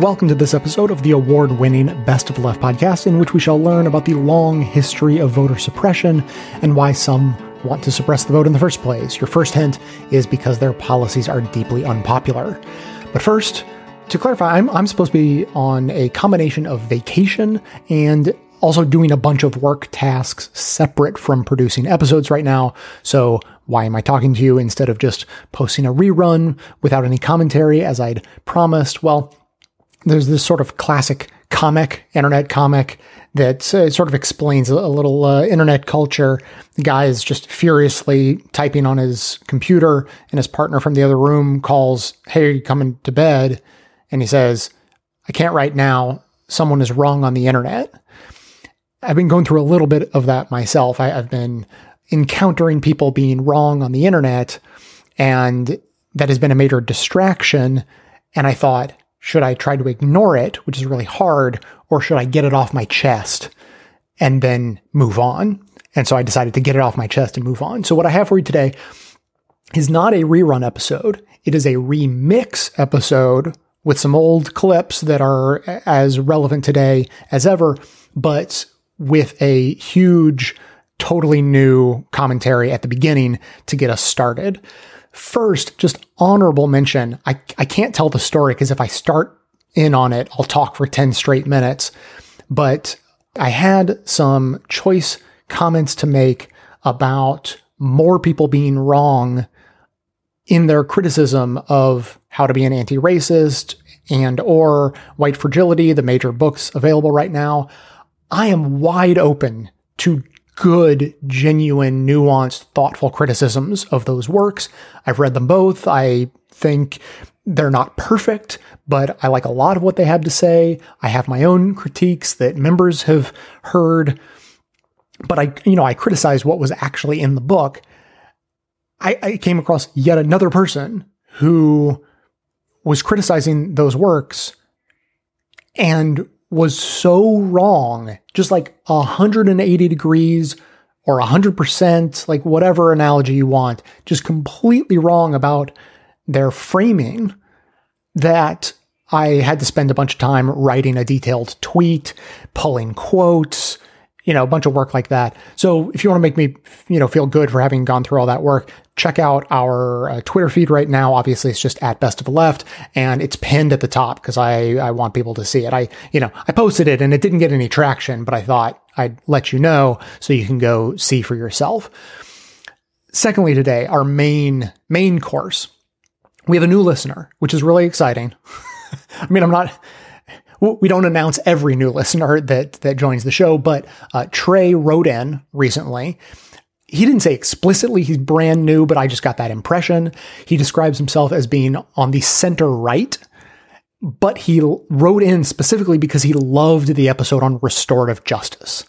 Welcome to this episode of the award winning Best of Left podcast, in which we shall learn about the long history of voter suppression and why some want to suppress the vote in the first place. Your first hint is because their policies are deeply unpopular. But first, to clarify, I'm, I'm supposed to be on a combination of vacation and also doing a bunch of work tasks separate from producing episodes right now. So why am I talking to you instead of just posting a rerun without any commentary as I'd promised? Well, there's this sort of classic comic, internet comic that uh, sort of explains a, little uh, internet culture. The guy is just furiously typing on his computer, and his partner from the other room calls, Hey, are you coming to bed? And he says, I can't right now. Someone is wrong on the internet. I've been going through a little bit of that myself. I, I've been encountering people being wrong on the internet, and that has been a major distraction. And I thought, should I try to ignore it, which is really hard, or should I get it off my chest and then move on? And so I decided to get it off my chest and move on. So what I have for you today is not a rerun episode. It is a remix episode with some old clips that are as relevant today as ever, but with a huge, totally new commentary at the beginning to get us started. First, just honorable mention. I, I can't tell the story because if I start in on it, I'll talk for 10 straight minutes. But I had some choice comments to make about more people being wrong in their criticism of how to be an anti-racist and or white fragility, the major books available right now. I am wide open to good, genuine, nuanced, thoughtful criticisms of those works. I've read them both. I think they're not perfect, but I like a lot of what they have to say. I have my own critiques that members have heard, but I, you know, I criticize what was actually in the book. I, I came across yet another person who was criticizing those works and was so wrong, just like 180 degrees or 100%, like whatever analogy you want, just completely wrong about their framing that I had to spend a bunch of time writing a detailed tweet, pulling quotes, you know, a bunch of work like that. So if you want to make me, you know, feel good for having gone through all that work, check out our uh, Twitter feed right now. Obviously, it's just at best of the left and it's pinned at the top because I, I want people to see it. I, you know, I posted it and it didn't get any traction, but I thought I'd let you know so you can go see for yourself. Secondly, today, our main, main course, we have a new listener, which is really exciting. I mean, I'm not, we don't announce every new listener that that joins the show, but uh, Trey wrote in recently. He didn't say explicitly he's brand new, but I just got that impression. He describes himself as being on the center right, but he wrote in specifically because he loved the episode on restorative justice.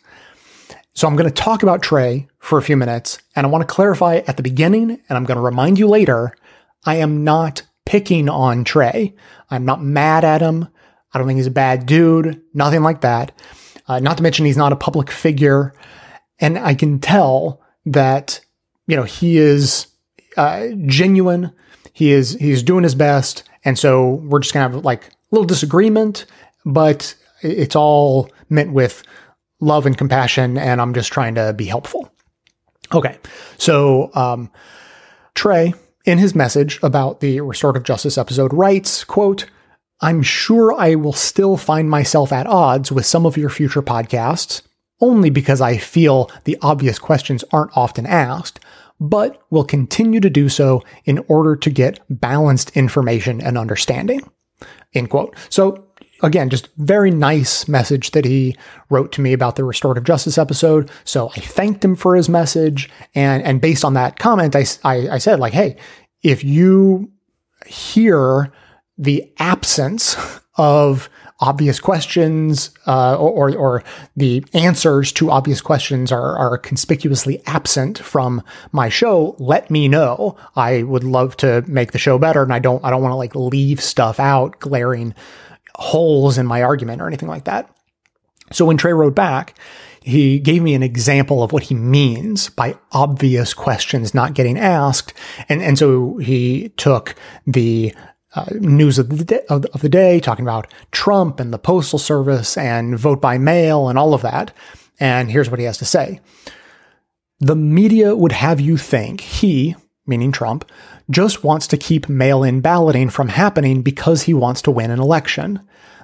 So I'm going to talk about Trey for a few minutes, and I want to clarify at the beginning, and I'm going to remind you later, I am not picking on Trey. I'm not mad at him. I don't think he's a bad dude, nothing like that. Uh, not to mention he's not a public figure. And I can tell that, you know, he is uh, genuine. He is, he's doing his best. And so we're just to have like a little disagreement, but it's all meant with love and compassion. And I'm just trying to be helpful. Okay. So, um, Trey, in his message about the restorative justice episode, writes, quote, I'm sure I will still find myself at odds with some of your future podcasts, only because I feel the obvious questions aren't often asked, but will continue to do so in order to get balanced information and understanding. End quote. So again, just very nice message that he wrote to me about the restorative justice episode. So I thanked him for his message. And, and based on that comment, I, I, I said like, Hey, if you hear the absence of obvious questions uh, or, or the answers to obvious questions are, are conspicuously absent from my show let me know. I would love to make the show better and i don't i don't want to like leave stuff out glaring holes in my argument or anything like that. So when trey wrote back he gave me an example of what he means by obvious questions not getting asked and and so he took the uh, news of the, of the day, talking about Trump and the Postal Service and vote by mail and all of that. And here's what he has to say. The media would have you think he, meaning Trump, just wants to keep mail in balloting from happening because he wants to win an election.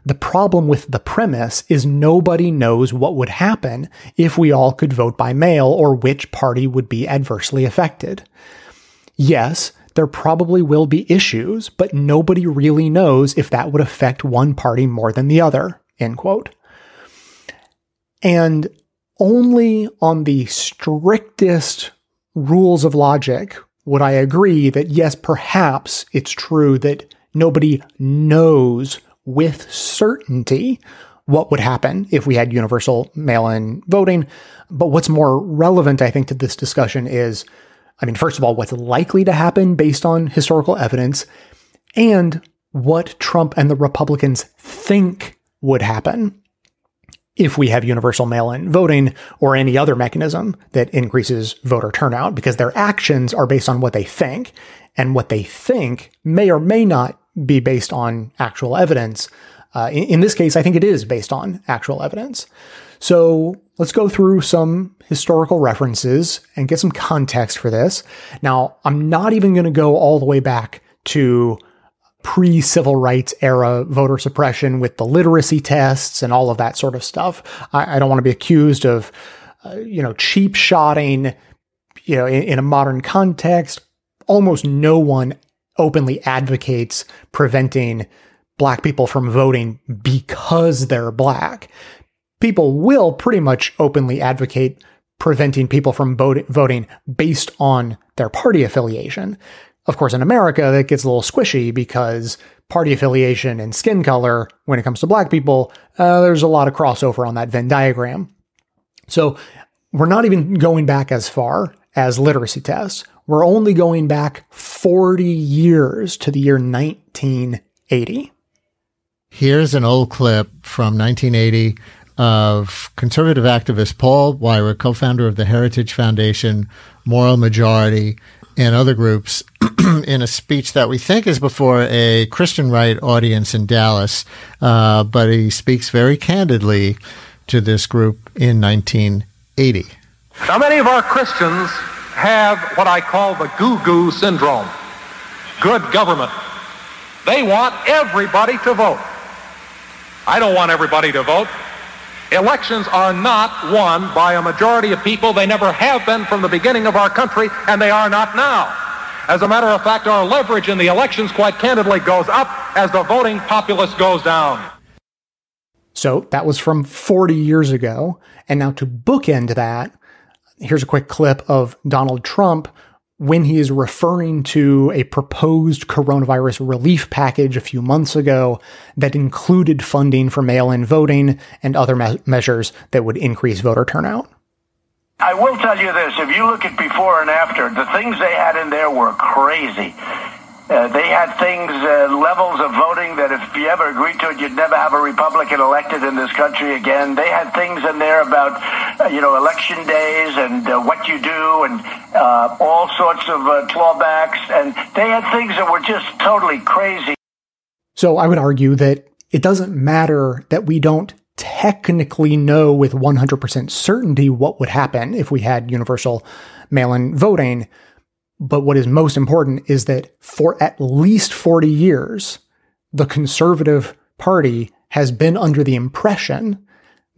The problem with the premise is nobody knows what would happen if we all could vote by mail or which party would be adversely affected. Yes, there probably will be issues, but nobody really knows if that would affect one party more than the other. End quote. And only on the strictest rules of logic would I agree that yes, perhaps it's true that nobody knows with certainty what would happen if we had universal mail in voting. But what's more relevant, I think, to this discussion is I mean, first of all, what's likely to happen based on historical evidence, and what Trump and the Republicans think would happen if we have universal mail in voting or any other mechanism that increases voter turnout, because their actions are based on what they think, and what they think may or may not be based on actual evidence. Uh, in, in this case, I think it is based on actual evidence. So let's go through some historical references and get some context for this. Now, I'm not even going to go all the way back to pre civil rights era voter suppression with the literacy tests and all of that sort of stuff. I, I don't want to be accused of, uh, you know, cheap shotting, you know, in, in a modern context. Almost no one openly advocates preventing black people from voting because they're black people will pretty much openly advocate preventing people from voting based on their party affiliation. Of course, in America, that gets a little squishy because party affiliation and skin color, when it comes to black people, uh, there's a lot of crossover on that Venn diagram. So we're not even going back as far as literacy tests. We're only going back 40 years to the year 1980. Here's an old clip from 1980 of conservative activist Paul Weyrich, co-founder of the Heritage Foundation, Moral Majority, and other groups, in a speech that we think is before a Christian right audience in Dallas, uh, but he speaks very candidly to this group in 1980. Now, many of our Christians have what I call the goo-goo syndrome. Good government. They want everybody to vote. I don't want everybody to vote. Elections are not won by a majority of people. They never have been from the beginning of our country, and they are not now. As a matter of fact, our leverage in the elections, quite candidly, goes up as the voting populace goes down. So that was from 40 years ago. And now to bookend that, here's a quick clip of Donald Trump when he is referring to a proposed coronavirus relief package a few months ago that included funding for mail in voting and other me- measures that would increase voter turnout. I will tell you this if you look at before and after, the things they had in there were crazy. Uh, they had things, uh, levels of voting that if you ever agreed to it, you'd never have a Republican elected in this country again. They had things in there about, you know, election days and uh, what you do and uh, all sorts of uh, clawbacks. And they had things that were just totally crazy. So I would argue that it doesn't matter that we don't technically know with 100% certainty what would happen if we had universal mail in voting but what is most important is that for at least 40 years, the Conservative Party has been under the impression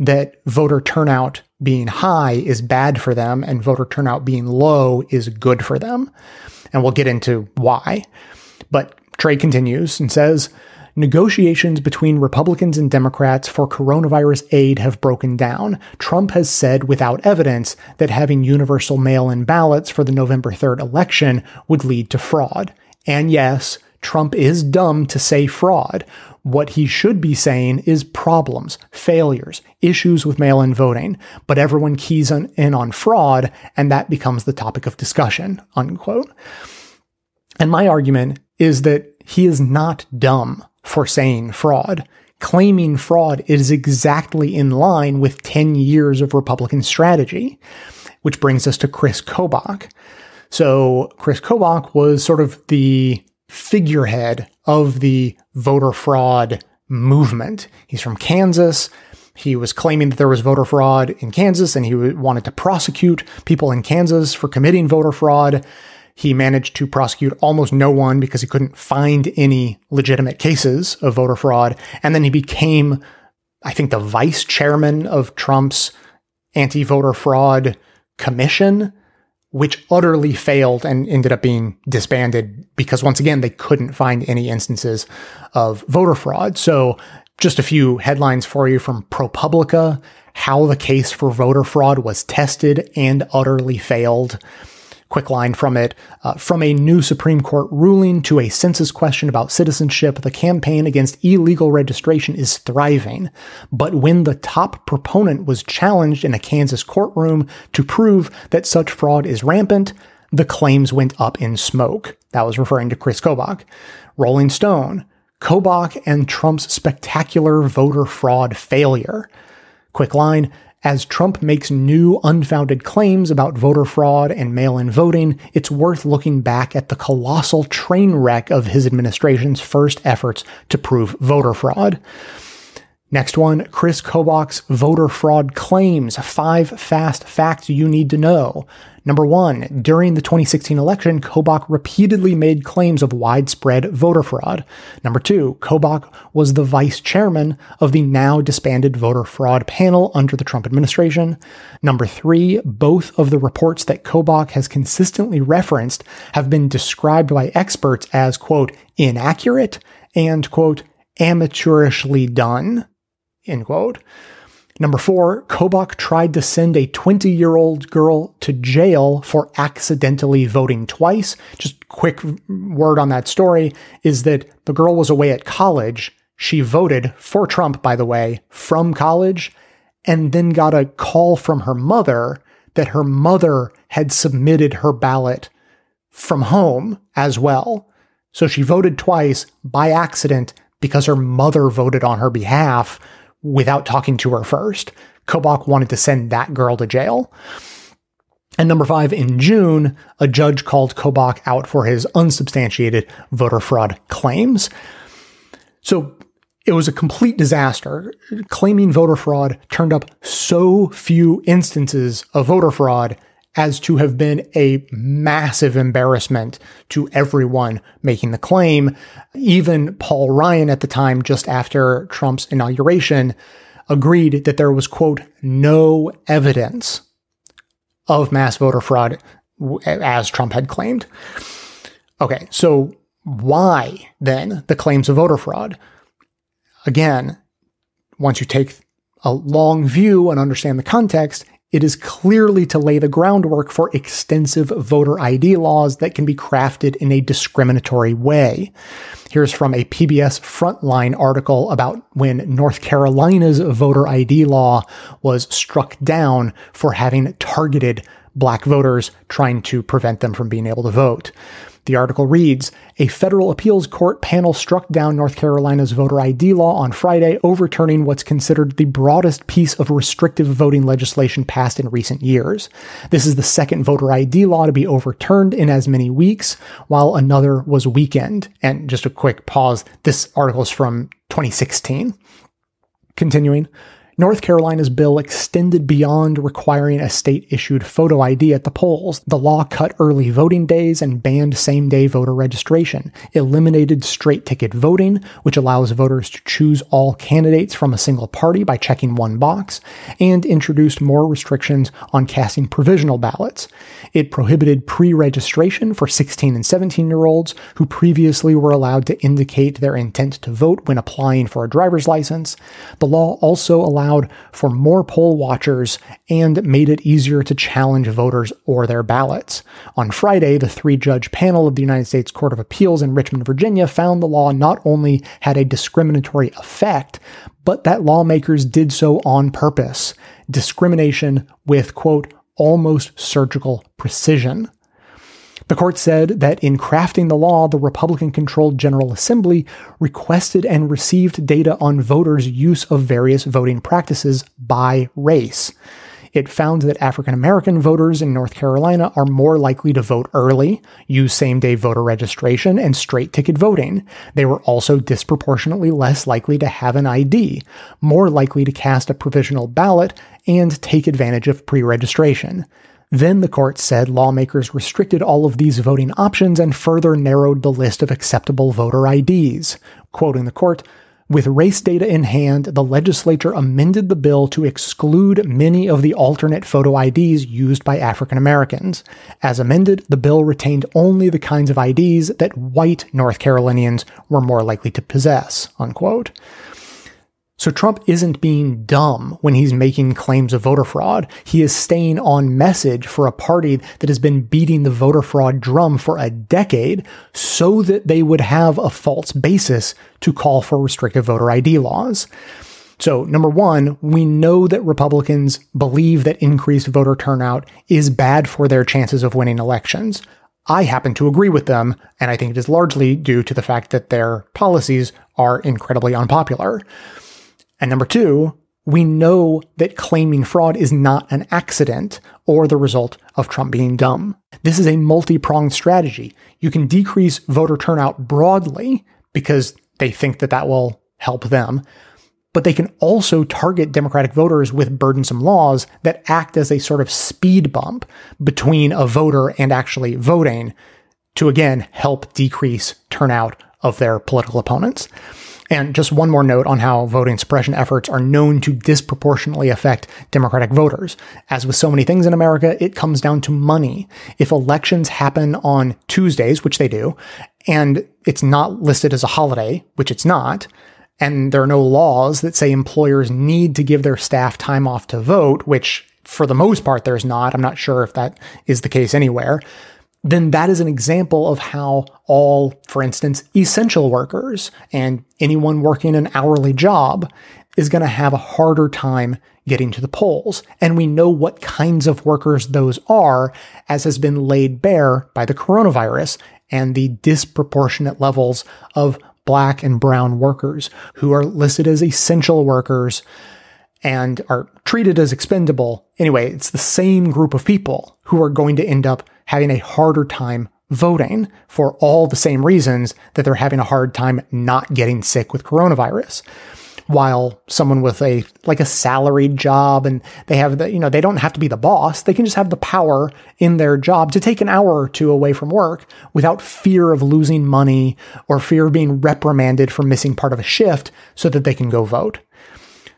that voter turnout being high is bad for them and voter turnout being low is good for them. And we'll get into why. But Trey continues and says, Negotiations between Republicans and Democrats for coronavirus aid have broken down. Trump has said without evidence that having universal mail in ballots for the November 3rd election would lead to fraud. And yes, Trump is dumb to say fraud. What he should be saying is problems, failures, issues with mail in voting, but everyone keys in on fraud, and that becomes the topic of discussion. Unquote. And my argument is that he is not dumb for saying fraud. Claiming fraud is exactly in line with 10 years of Republican strategy, which brings us to Chris Kobach. So Chris Kobach was sort of the figurehead of the voter fraud movement. He's from Kansas. He was claiming that there was voter fraud in Kansas and he wanted to prosecute people in Kansas for committing voter fraud. He managed to prosecute almost no one because he couldn't find any legitimate cases of voter fraud. And then he became, I think, the vice chairman of Trump's anti voter fraud commission, which utterly failed and ended up being disbanded because, once again, they couldn't find any instances of voter fraud. So, just a few headlines for you from ProPublica how the case for voter fraud was tested and utterly failed quick line from it. Uh, from a new Supreme Court ruling to a census question about citizenship, the campaign against illegal registration is thriving. But when the top proponent was challenged in a Kansas courtroom to prove that such fraud is rampant, the claims went up in smoke. That was referring to Chris Kobach. Rolling Stone, Kobach and Trump's spectacular voter fraud failure. Quick line as Trump makes new unfounded claims about voter fraud and mail in voting, it's worth looking back at the colossal train wreck of his administration's first efforts to prove voter fraud. Next one, Chris Kobach's voter fraud claims. Five fast facts you need to know. Number one, during the 2016 election, Kobach repeatedly made claims of widespread voter fraud. Number two, Kobach was the vice chairman of the now disbanded voter fraud panel under the Trump administration. Number three, both of the reports that Kobach has consistently referenced have been described by experts as, quote, inaccurate and, quote, amateurishly done. End quote. Number four, Kobach tried to send a 20 year old girl to jail for accidentally voting twice. Just quick word on that story is that the girl was away at college. She voted for Trump, by the way, from college, and then got a call from her mother that her mother had submitted her ballot from home as well. So she voted twice by accident because her mother voted on her behalf without talking to her first. Kobach wanted to send that girl to jail. And number five, in June, a judge called Kobach out for his unsubstantiated voter fraud claims. So it was a complete disaster. Claiming voter fraud turned up so few instances of voter fraud as to have been a massive embarrassment to everyone making the claim. Even Paul Ryan at the time, just after Trump's inauguration, agreed that there was, quote, no evidence of mass voter fraud as Trump had claimed. Okay, so why then the claims of voter fraud? Again, once you take a long view and understand the context, it is clearly to lay the groundwork for extensive voter ID laws that can be crafted in a discriminatory way. Here's from a PBS Frontline article about when North Carolina's voter ID law was struck down for having targeted black voters, trying to prevent them from being able to vote. The article reads A federal appeals court panel struck down North Carolina's voter ID law on Friday, overturning what's considered the broadest piece of restrictive voting legislation passed in recent years. This is the second voter ID law to be overturned in as many weeks, while another was weakened. And just a quick pause this article is from 2016. Continuing, North Carolina's bill extended beyond requiring a state issued photo ID at the polls. The law cut early voting days and banned same day voter registration, eliminated straight ticket voting, which allows voters to choose all candidates from a single party by checking one box, and introduced more restrictions on casting provisional ballots. It prohibited pre registration for 16 and 17 year olds who previously were allowed to indicate their intent to vote when applying for a driver's license. The law also allowed allowed for more poll watchers and made it easier to challenge voters or their ballots. On Friday, the three judge panel of the United States Court of Appeals in Richmond, Virginia found the law not only had a discriminatory effect, but that lawmakers did so on purpose. Discrimination with, quote, almost surgical precision. The court said that in crafting the law, the Republican controlled General Assembly requested and received data on voters' use of various voting practices by race. It found that African American voters in North Carolina are more likely to vote early, use same day voter registration, and straight ticket voting. They were also disproportionately less likely to have an ID, more likely to cast a provisional ballot, and take advantage of pre registration. Then the court said lawmakers restricted all of these voting options and further narrowed the list of acceptable voter IDs. Quoting the court, with race data in hand, the legislature amended the bill to exclude many of the alternate photo IDs used by African Americans. As amended, the bill retained only the kinds of IDs that white North Carolinians were more likely to possess. Unquote. So Trump isn't being dumb when he's making claims of voter fraud. He is staying on message for a party that has been beating the voter fraud drum for a decade so that they would have a false basis to call for restrictive voter ID laws. So, number one, we know that Republicans believe that increased voter turnout is bad for their chances of winning elections. I happen to agree with them, and I think it is largely due to the fact that their policies are incredibly unpopular. And number two, we know that claiming fraud is not an accident or the result of Trump being dumb. This is a multi pronged strategy. You can decrease voter turnout broadly because they think that that will help them, but they can also target Democratic voters with burdensome laws that act as a sort of speed bump between a voter and actually voting to again help decrease turnout of their political opponents. And just one more note on how voting suppression efforts are known to disproportionately affect Democratic voters. As with so many things in America, it comes down to money. If elections happen on Tuesdays, which they do, and it's not listed as a holiday, which it's not, and there are no laws that say employers need to give their staff time off to vote, which for the most part there's not. I'm not sure if that is the case anywhere then that is an example of how all, for instance, essential workers and anyone working an hourly job is going to have a harder time getting to the polls. And we know what kinds of workers those are, as has been laid bare by the coronavirus and the disproportionate levels of black and brown workers who are listed as essential workers and are treated as expendable. Anyway, it's the same group of people who are going to end up having a harder time voting for all the same reasons that they're having a hard time not getting sick with coronavirus. While someone with a like a salaried job and they have the you know they don't have to be the boss they can just have the power in their job to take an hour or two away from work without fear of losing money or fear of being reprimanded for missing part of a shift so that they can go vote.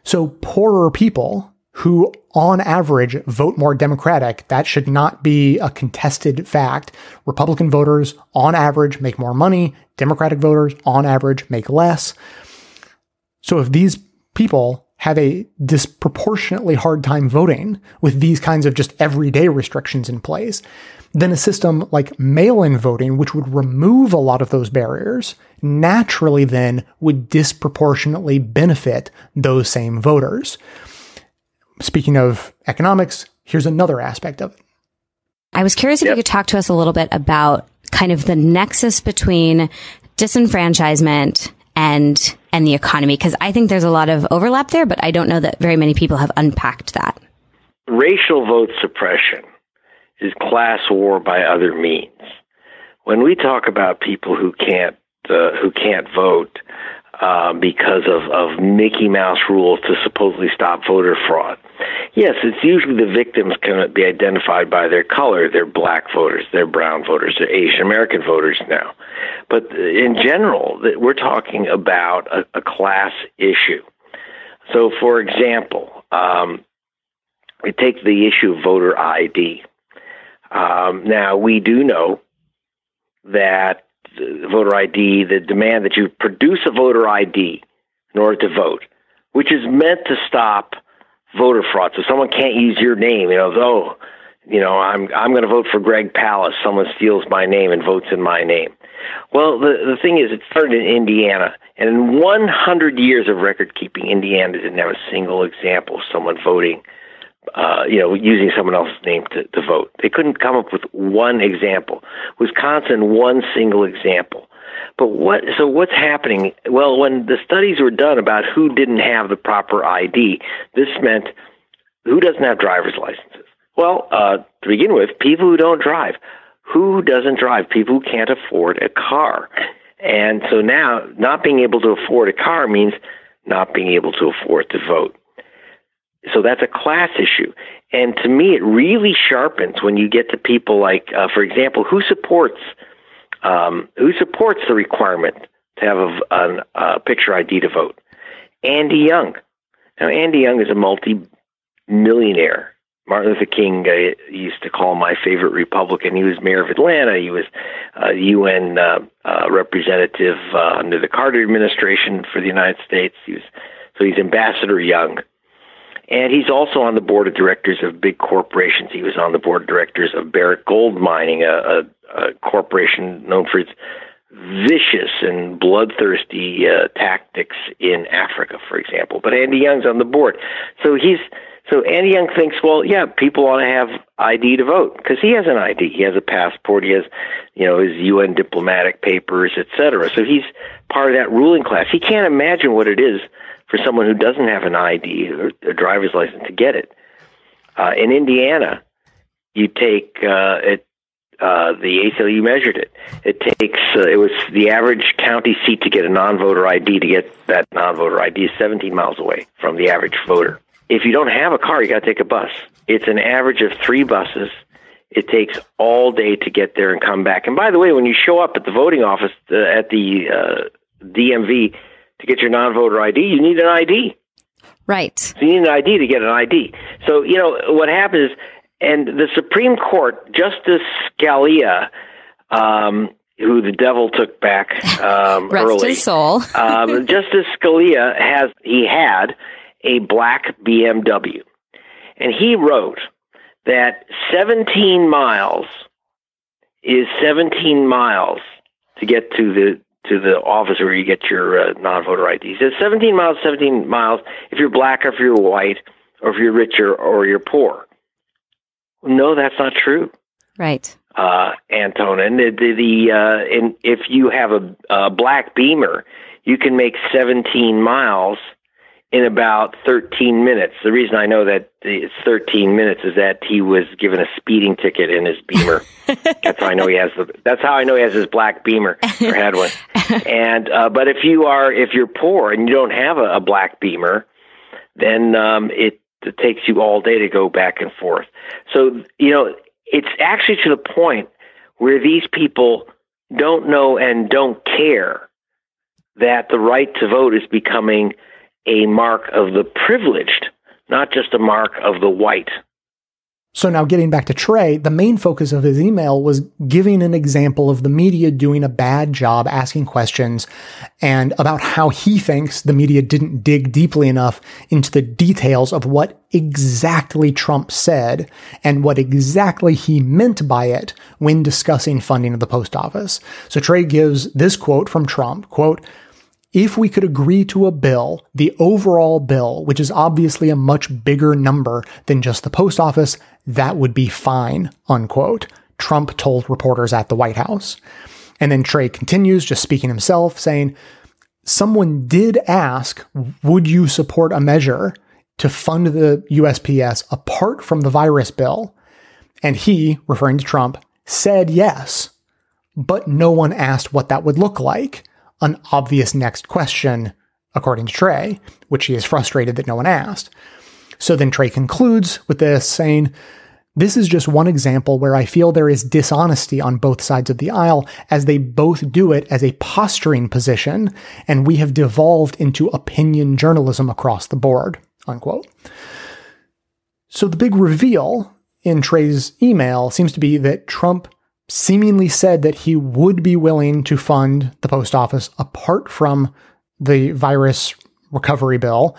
So poorer people who on average vote more Democratic. That should not be a contested fact. Republican voters on average make more money. Democratic voters on average make less. So if these people have a disproportionately hard time voting with these kinds of just everyday restrictions in place, then a system like mail in voting, which would remove a lot of those barriers, naturally then would disproportionately benefit those same voters. Speaking of economics, here's another aspect of it. I was curious if yep. you could talk to us a little bit about kind of the nexus between disenfranchisement and and the economy because I think there's a lot of overlap there, but I don't know that very many people have unpacked that. Racial vote suppression is class war by other means. When we talk about people who can't uh, who can't vote, uh, because of, of Mickey Mouse rules to supposedly stop voter fraud. Yes, it's usually the victims can be identified by their color. They're black voters, they're brown voters, they're Asian American voters now. But in general, we're talking about a, a class issue. So, for example, um, we take the issue of voter ID. Um, now, we do know that voter ID, the demand that you produce a voter ID in order to vote, which is meant to stop voter fraud. So someone can't use your name. You know, oh, you know, I'm I'm going to vote for Greg Palast. Someone steals my name and votes in my name. Well, the the thing is, it started in Indiana, and in 100 years of record keeping, Indiana didn't have a single example of someone voting uh, you know, using someone else's name to, to vote. They couldn't come up with one example. Wisconsin, one single example. But what? So what's happening? Well, when the studies were done about who didn't have the proper ID, this meant who doesn't have driver's licenses? Well, uh, to begin with, people who don't drive. Who doesn't drive? People who can't afford a car. And so now, not being able to afford a car means not being able to afford to vote. So that's a class issue. And to me, it really sharpens when you get to people like, uh, for example, who supports um, who supports the requirement to have a, a, a picture ID to vote? Andy Young. Now, Andy Young is a multi-millionaire. Martin Luther King uh, used to call my favorite Republican. He was mayor of Atlanta. He was uh, UN uh, uh, representative uh, under the Carter administration for the United States. He was so he's Ambassador Young, and he's also on the board of directors of big corporations. He was on the board of directors of Barrick Gold Mining, a, a, a corporation known for its vicious and bloodthirsty uh, tactics in Africa, for example. But Andy Young's on the board, so he's so Andy Young thinks, well, yeah, people ought to have ID to vote because he has an ID, he has a passport, he has, you know, his UN diplomatic papers, etc. So he's part of that ruling class. He can't imagine what it is for someone who doesn't have an ID or a driver's license to get it. Uh, in Indiana, you take uh, it. Uh, the ACLU measured it. It takes uh, it was the average county seat to get a non-voter ID to get that non-voter ID is 17 miles away from the average voter. If you don't have a car, you got to take a bus. It's an average of three buses. It takes all day to get there and come back. And by the way, when you show up at the voting office uh, at the uh, DMV to get your non-voter ID, you need an ID. Right. So you need an ID to get an ID. So you know what happens, and the Supreme Court, Justice Scalia, um, who the devil took back um, Rest early, his soul. um, Justice Scalia has he had a black BMW, and he wrote that 17 miles is 17 miles to get to the to the office where you get your uh, non-voter ID. He says 17 miles, 17 miles if you're black or if you're white or if you're richer, or, you're poor. No, that's not true. Right. Uh, Antona, and the, the, the uh, and if you have a, a black Beamer, you can make 17 miles in about 13 minutes. The reason I know that it's 13 minutes is that he was given a speeding ticket in his Beamer. that's how I know he has the. That's how I know he has his black Beamer or had one. And uh, but if you are if you're poor and you don't have a, a black Beamer, then um, it, it takes you all day to go back and forth. So you know it's actually to the point where these people don't know and don't care that the right to vote is becoming a mark of the privileged, not just a mark of the white. So now getting back to Trey, the main focus of his email was giving an example of the media doing a bad job asking questions and about how he thinks the media didn't dig deeply enough into the details of what exactly Trump said and what exactly he meant by it when discussing funding of the post office. So Trey gives this quote from Trump, quote, if we could agree to a bill, the overall bill, which is obviously a much bigger number than just the post office, that would be fine, unquote. Trump told reporters at the White House. And then Trey continues, just speaking himself, saying, Someone did ask, would you support a measure to fund the USPS apart from the virus bill? And he, referring to Trump, said yes. But no one asked what that would look like an obvious next question, according to Trey, which he is frustrated that no one asked. So then Trey concludes with this saying, this is just one example where I feel there is dishonesty on both sides of the aisle as they both do it as a posturing position, and we have devolved into opinion journalism across the board. Unquote. So the big reveal in Trey's email seems to be that Trump seemingly said that he would be willing to fund the post office apart from the virus recovery bill.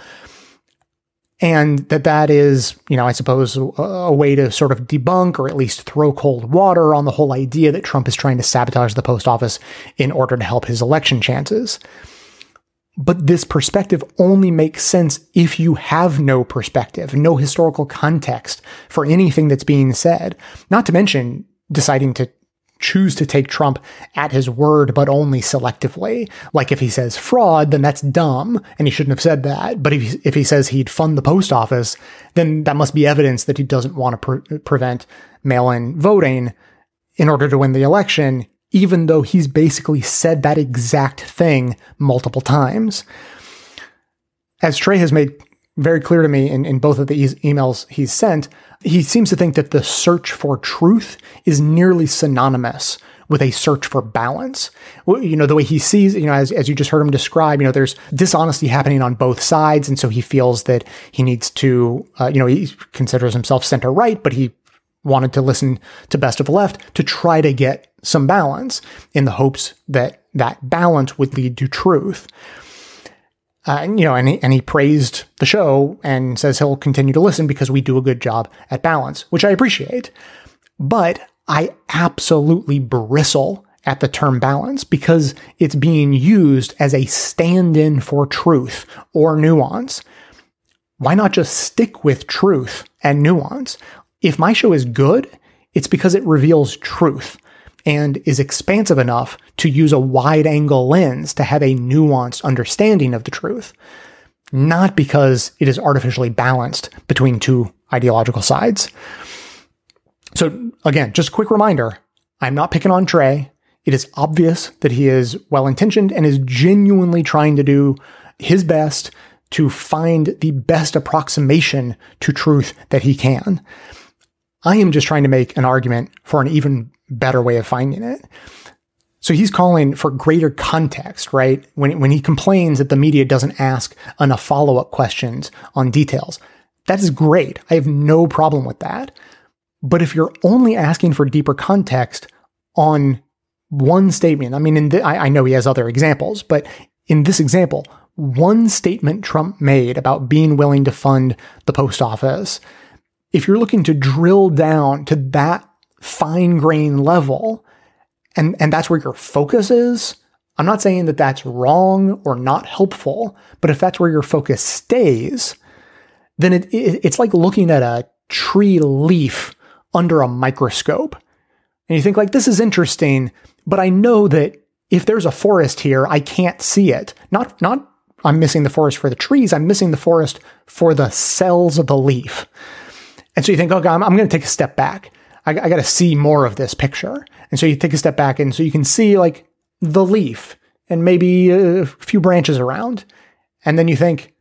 And that that is, you know, I suppose a, a way to sort of debunk or at least throw cold water on the whole idea that Trump is trying to sabotage the post office in order to help his election chances. But this perspective only makes sense if you have no perspective, no historical context for anything that's being said. Not to mention deciding to choose to take Trump at his word, but only selectively. Like if he says fraud, then that's dumb, and he shouldn't have said that. But if he, if he says he'd fund the post office, then that must be evidence that he doesn't want to pre- prevent mail-in voting in order to win the election, even though he's basically said that exact thing multiple times. As Trey has made very clear to me in, in both of the e- emails he's sent, he seems to think that the search for truth is nearly synonymous with a search for balance. You know, the way he sees, you know, as, as you just heard him describe, you know, there's dishonesty happening on both sides. And so he feels that he needs to, uh, you know, he considers himself center right, but he wanted to listen to Best of Left to try to get some balance in the hopes that that balance would lead to truth. Uh, and, you know, and he, and he praised the show and says he'll continue to listen because we do a good job at balance, which I appreciate. But I absolutely bristle at the term balance because it's being used as a stand in for truth or nuance. Why not just stick with truth and nuance? If my show is good, it's because it reveals truth and is expansive enough to use a wide angle lens to have a nuanced understanding of the truth, not because it is artificially balanced between two ideological sides. So, again, just a quick reminder I'm not picking on Trey. It is obvious that he is well intentioned and is genuinely trying to do his best to find the best approximation to truth that he can. I am just trying to make an argument for an even better way of finding it. So he's calling for greater context, right? When, when he complains that the media doesn't ask enough follow up questions on details. That is great. I have no problem with that. But if you're only asking for deeper context on one statement, I mean, the, I, I know he has other examples, but in this example, one statement Trump made about being willing to fund the post office, if you're looking to drill down to that fine grain level, and, and that's where your focus is, I'm not saying that that's wrong or not helpful, but if that's where your focus stays, then it, it, it's like looking at a tree leaf under a microscope. And you think like, this is interesting, but I know that if there's a forest here, I can't see it. Not, not I'm missing the forest for the trees. I'm missing the forest for the cells of the leaf. And so you think, okay, I'm, I'm going to take a step back. I, I got to see more of this picture. And so you take a step back and so you can see like the leaf and maybe a few branches around. And then you think,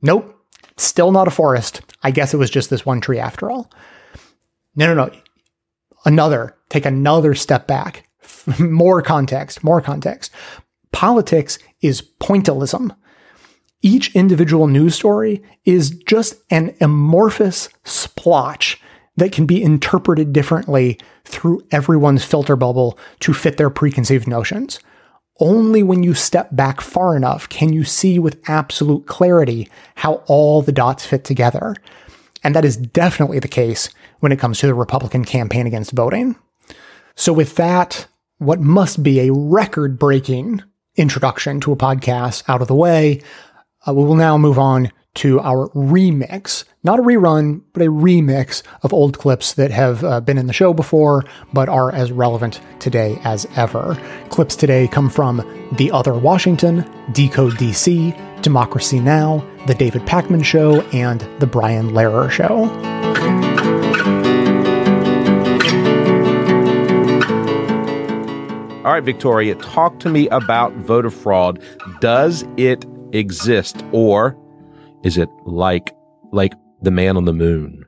nope, still not a forest. I guess it was just this one tree after all. No, no, no. Another, take another step back. more context, more context. Politics is pointillism. Each individual news story is just an amorphous splotch that can be interpreted differently through everyone's filter bubble to fit their preconceived notions. Only when you step back far enough can you see with absolute clarity how all the dots fit together. And that is definitely the case when it comes to the Republican campaign against voting. So, with that, what must be a record breaking introduction to a podcast out of the way, uh, we will now move on to our remix, not a rerun, but a remix of old clips that have uh, been in the show before, but are as relevant today as ever. Clips today come from The Other Washington, Decode DC, Democracy Now!, The David Pakman Show, and The Brian Lehrer Show. All right, Victoria, talk to me about voter fraud. Does it exist or is it like like the man on the moon?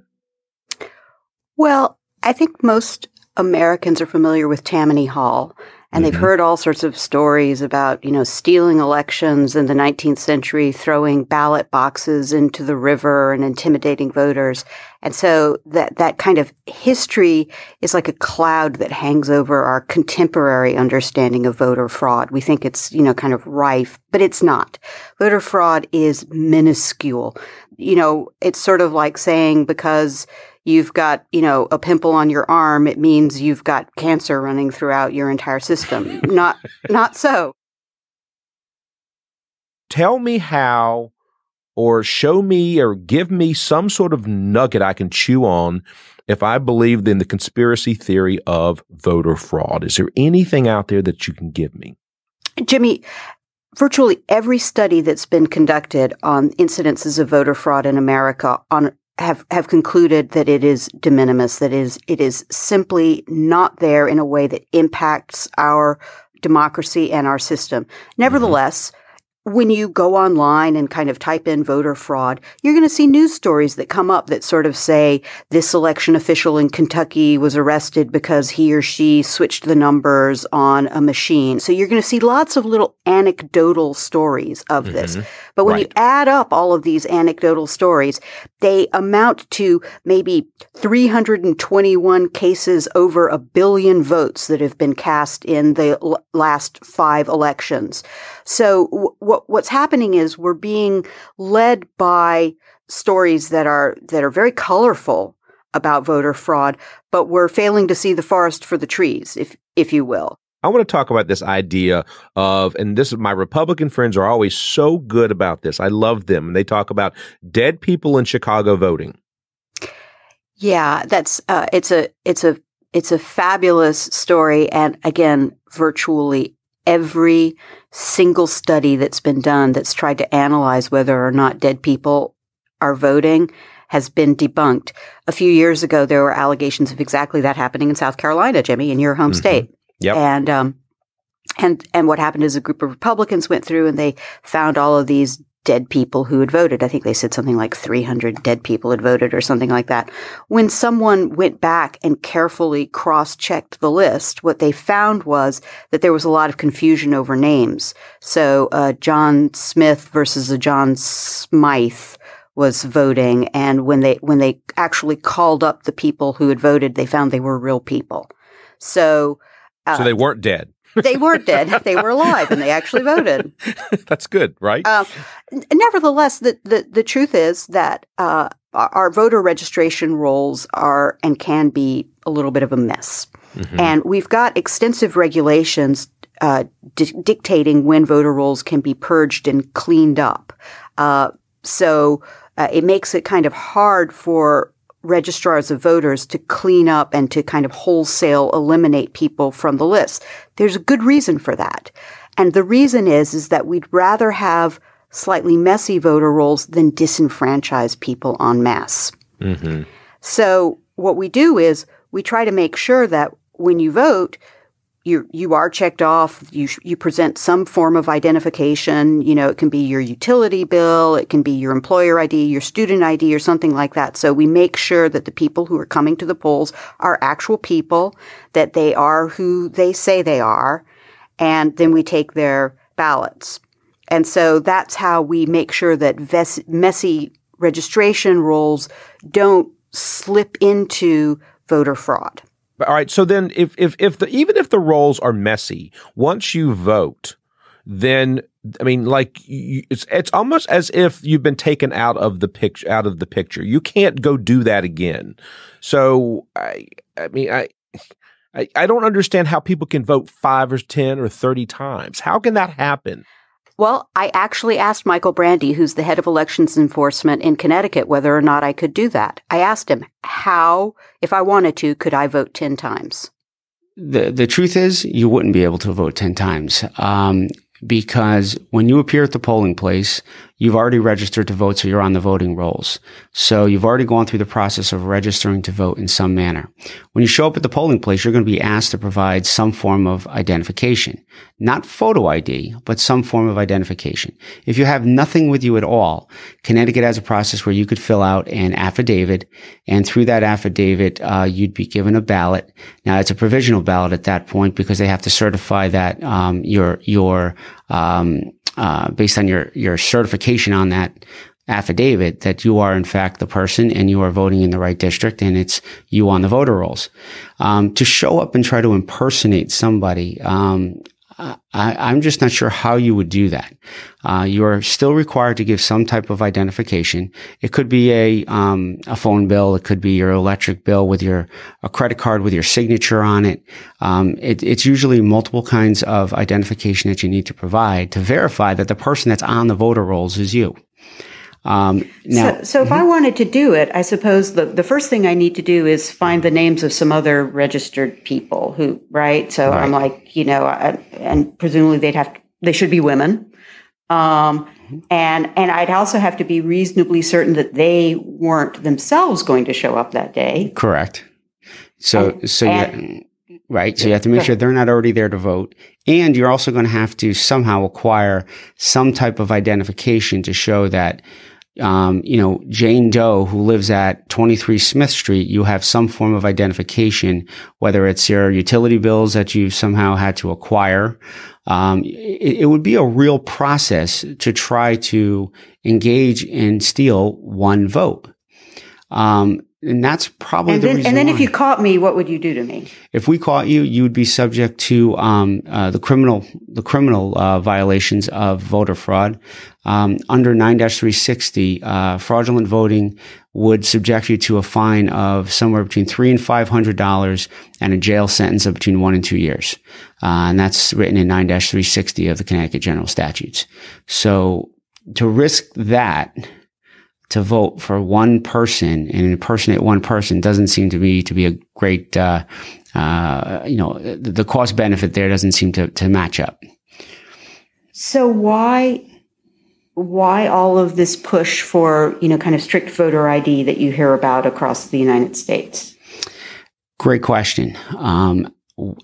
Well, I think most Americans are familiar with Tammany Hall. And mm-hmm. they've heard all sorts of stories about, you know, stealing elections in the 19th century, throwing ballot boxes into the river and intimidating voters. And so that, that kind of history is like a cloud that hangs over our contemporary understanding of voter fraud. We think it's, you know, kind of rife, but it's not. Voter fraud is minuscule. You know, it's sort of like saying because you've got, you know, a pimple on your arm, it means you've got cancer running throughout your entire system. not not so. Tell me how or show me or give me some sort of nugget I can chew on if I believe in the conspiracy theory of voter fraud. Is there anything out there that you can give me? Jimmy, virtually every study that's been conducted on incidences of voter fraud in America on have, have concluded that it is de minimis, that is, it is simply not there in a way that impacts our democracy and our system. Nevertheless, mm-hmm when you go online and kind of type in voter fraud, you're going to see news stories that come up that sort of say this election official in Kentucky was arrested because he or she switched the numbers on a machine. So you're going to see lots of little anecdotal stories of mm-hmm. this. But when right. you add up all of these anecdotal stories, they amount to maybe 321 cases over a billion votes that have been cast in the l- last five elections. So w- what, what's happening is we're being led by stories that are, that are very colorful about voter fraud, but we're failing to see the forest for the trees, if, if you will. I want to talk about this idea of, and this is my Republican friends are always so good about this. I love them. And they talk about dead people in Chicago voting. Yeah, that's uh, it's a it's a it's a fabulous story, and again, virtually every single study that's been done that's tried to analyze whether or not dead people are voting has been debunked. A few years ago, there were allegations of exactly that happening in South Carolina, Jimmy, in your home mm-hmm. state. Yep. And um, and and what happened is a group of Republicans went through and they found all of these dead people who had voted. I think they said something like 300 dead people had voted or something like that. When someone went back and carefully cross-checked the list, what they found was that there was a lot of confusion over names. So, uh, John Smith versus a John Smythe was voting. And when they, when they actually called up the people who had voted, they found they were real people. So, uh, so they weren't dead they weren't dead. They were alive and they actually voted. That's good, right? Uh, nevertheless, the, the, the truth is that uh, our voter registration rolls are and can be a little bit of a mess. Mm-hmm. And we've got extensive regulations uh, di- dictating when voter rolls can be purged and cleaned up. Uh, so uh, it makes it kind of hard for registrars of voters to clean up and to kind of wholesale eliminate people from the list. There's a good reason for that. And the reason is, is that we'd rather have slightly messy voter rolls than disenfranchise people en masse. Mm-hmm. So what we do is we try to make sure that when you vote, you you are checked off. You you present some form of identification. You know, it can be your utility bill, it can be your employer ID, your student ID, or something like that. So we make sure that the people who are coming to the polls are actual people, that they are who they say they are, and then we take their ballots. And so that's how we make sure that ves- messy registration rolls don't slip into voter fraud. All right. So then, if if if the even if the rolls are messy, once you vote, then I mean, like it's it's almost as if you've been taken out of the picture out of the picture. You can't go do that again. So I I mean I. I, don't understand how people can vote five or 10 or 30 times. How can that happen? Well, I actually asked Michael Brandi, who's the head of elections enforcement in Connecticut, whether or not I could do that. I asked him how, if I wanted to, could I vote 10 times? The, the truth is, you wouldn't be able to vote 10 times. Um, because when you appear at the polling place, you've already registered to vote, so you're on the voting rolls. So you've already gone through the process of registering to vote in some manner. When you show up at the polling place, you're going to be asked to provide some form of identification. Not photo ID, but some form of identification. If you have nothing with you at all, Connecticut has a process where you could fill out an affidavit, and through that affidavit, uh, you'd be given a ballot. Now, it's a provisional ballot at that point because they have to certify that um, your your um, uh, based on your your certification on that affidavit that you are in fact the person and you are voting in the right district and it's you on the voter rolls. Um, to show up and try to impersonate somebody, um, I, am just not sure how you would do that. Uh, you are still required to give some type of identification. It could be a um, a phone bill. It could be your electric bill with your a credit card with your signature on it. Um, it. It's usually multiple kinds of identification that you need to provide to verify that the person that's on the voter rolls is you. Um, now, so, so if I wanted to do it, I suppose the, the first thing I need to do is find the names of some other registered people who, right? So Right. I'm like, you know, I, and presumably they'd have, they should be women. Um, and, and I'd also have to be reasonably certain that they weren't themselves going to show up that day. Correct. So, And- so and- you, right. So you have to make sure they're not already there to vote, and you're also going to have to somehow acquire some type of identification to show that, um, you know, Jane Doe who lives at 23 Smith Street, you have some form of identification, whether it's your utility bills that you somehow had to acquire. Um, it, it would be a real process to try to engage and steal one vote. Um, and that's probably And the then, reason and then if you caught me, what would you do to me? If we caught you, you would be subject to um, uh, the criminal the criminal uh, violations of voter fraud. Um, under 9-360, uh, fraudulent voting would subject you to a fine of somewhere between three and five hundred dollars and a jail sentence of between one and two years. Uh, and that's written in 9-360 of the Connecticut General Statutes. So to risk that to vote for one person and impersonate one person doesn't seem to me to be a great, uh, uh, you know, the, the cost benefit there doesn't seem to, to match up. So why why all of this push for, you know, kind of strict voter ID that you hear about across the United States? Great question. Um,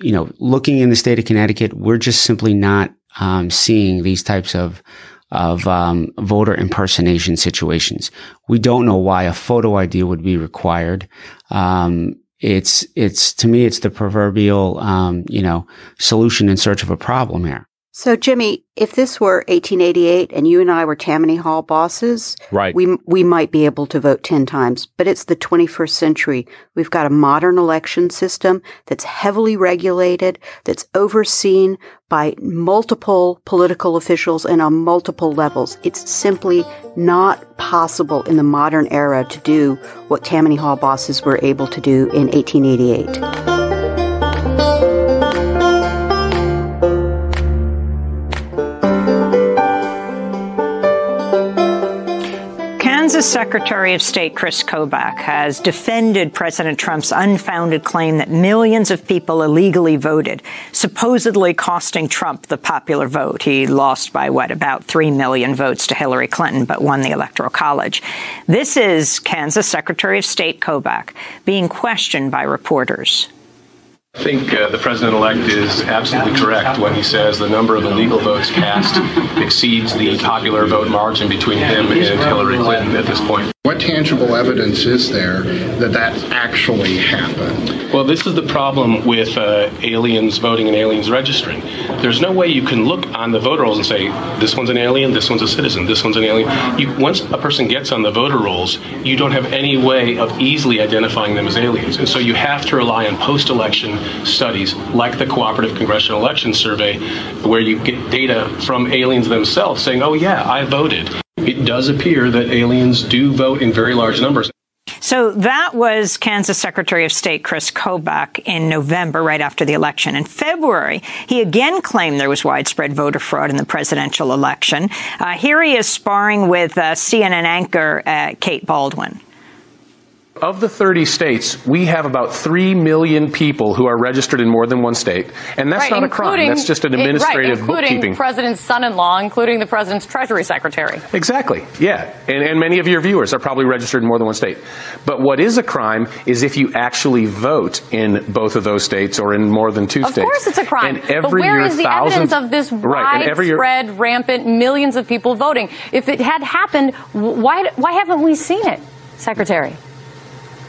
you know, looking in the state of Connecticut, we're just simply not um, seeing these types of of um, voter impersonation situations. We don't know why a photo ID would be required. Um, it's it's to me, it's the proverbial um, you know solution in search of a problem here. So, Jimmy, if this were 1888 and you and I were Tammany Hall bosses, Right. we we might be able to vote 10 times. But it's the 21st century. We've got a modern election system that's heavily regulated, that's overseen by multiple political officials and on multiple levels. It's simply not possible in the modern era to do what Tammany Hall bosses were able to do in 1888. Kansas Secretary of State Chris Kobach has defended President Trump's unfounded claim that millions of people illegally voted, supposedly costing Trump the popular vote. He lost by what, about 3 million votes to Hillary Clinton, but won the Electoral College. This is Kansas Secretary of State Kobach being questioned by reporters. I think uh, the president-elect is absolutely correct when he says the number of illegal votes cast exceeds the popular vote margin between him and Hillary Clinton at this point. What tangible evidence is there that that actually happened? Well, this is the problem with uh, aliens voting and aliens registering. There's no way you can look on the voter rolls and say, this one's an alien, this one's a citizen, this one's an alien. You, once a person gets on the voter rolls, you don't have any way of easily identifying them as aliens. And so you have to rely on post election studies like the Cooperative Congressional Election Survey, where you get data from aliens themselves saying, oh, yeah, I voted. It does appear that aliens do vote in very large numbers. So that was Kansas Secretary of State Chris Kobach in November, right after the election. In February, he again claimed there was widespread voter fraud in the presidential election. Uh, here he is sparring with uh, CNN anchor uh, Kate Bolduan. Of the 30 states, we have about 3 million people who are registered in more than one state. And that's Right, not a crime. That's just an it- administrative right, including bookkeeping. president's son-in-law, including the president's treasury secretary. Exactly. Yeah. And, and many of your viewers are probably registered in more than one state. But what is a crime is if you actually vote in both of those states or in more than two Of states. Of course, it's a crime. And every but where year, is the evidence of this Right. And year, widespread, rampant, millions of people voting? If it had happened, why why haven't we seen it, Secretary?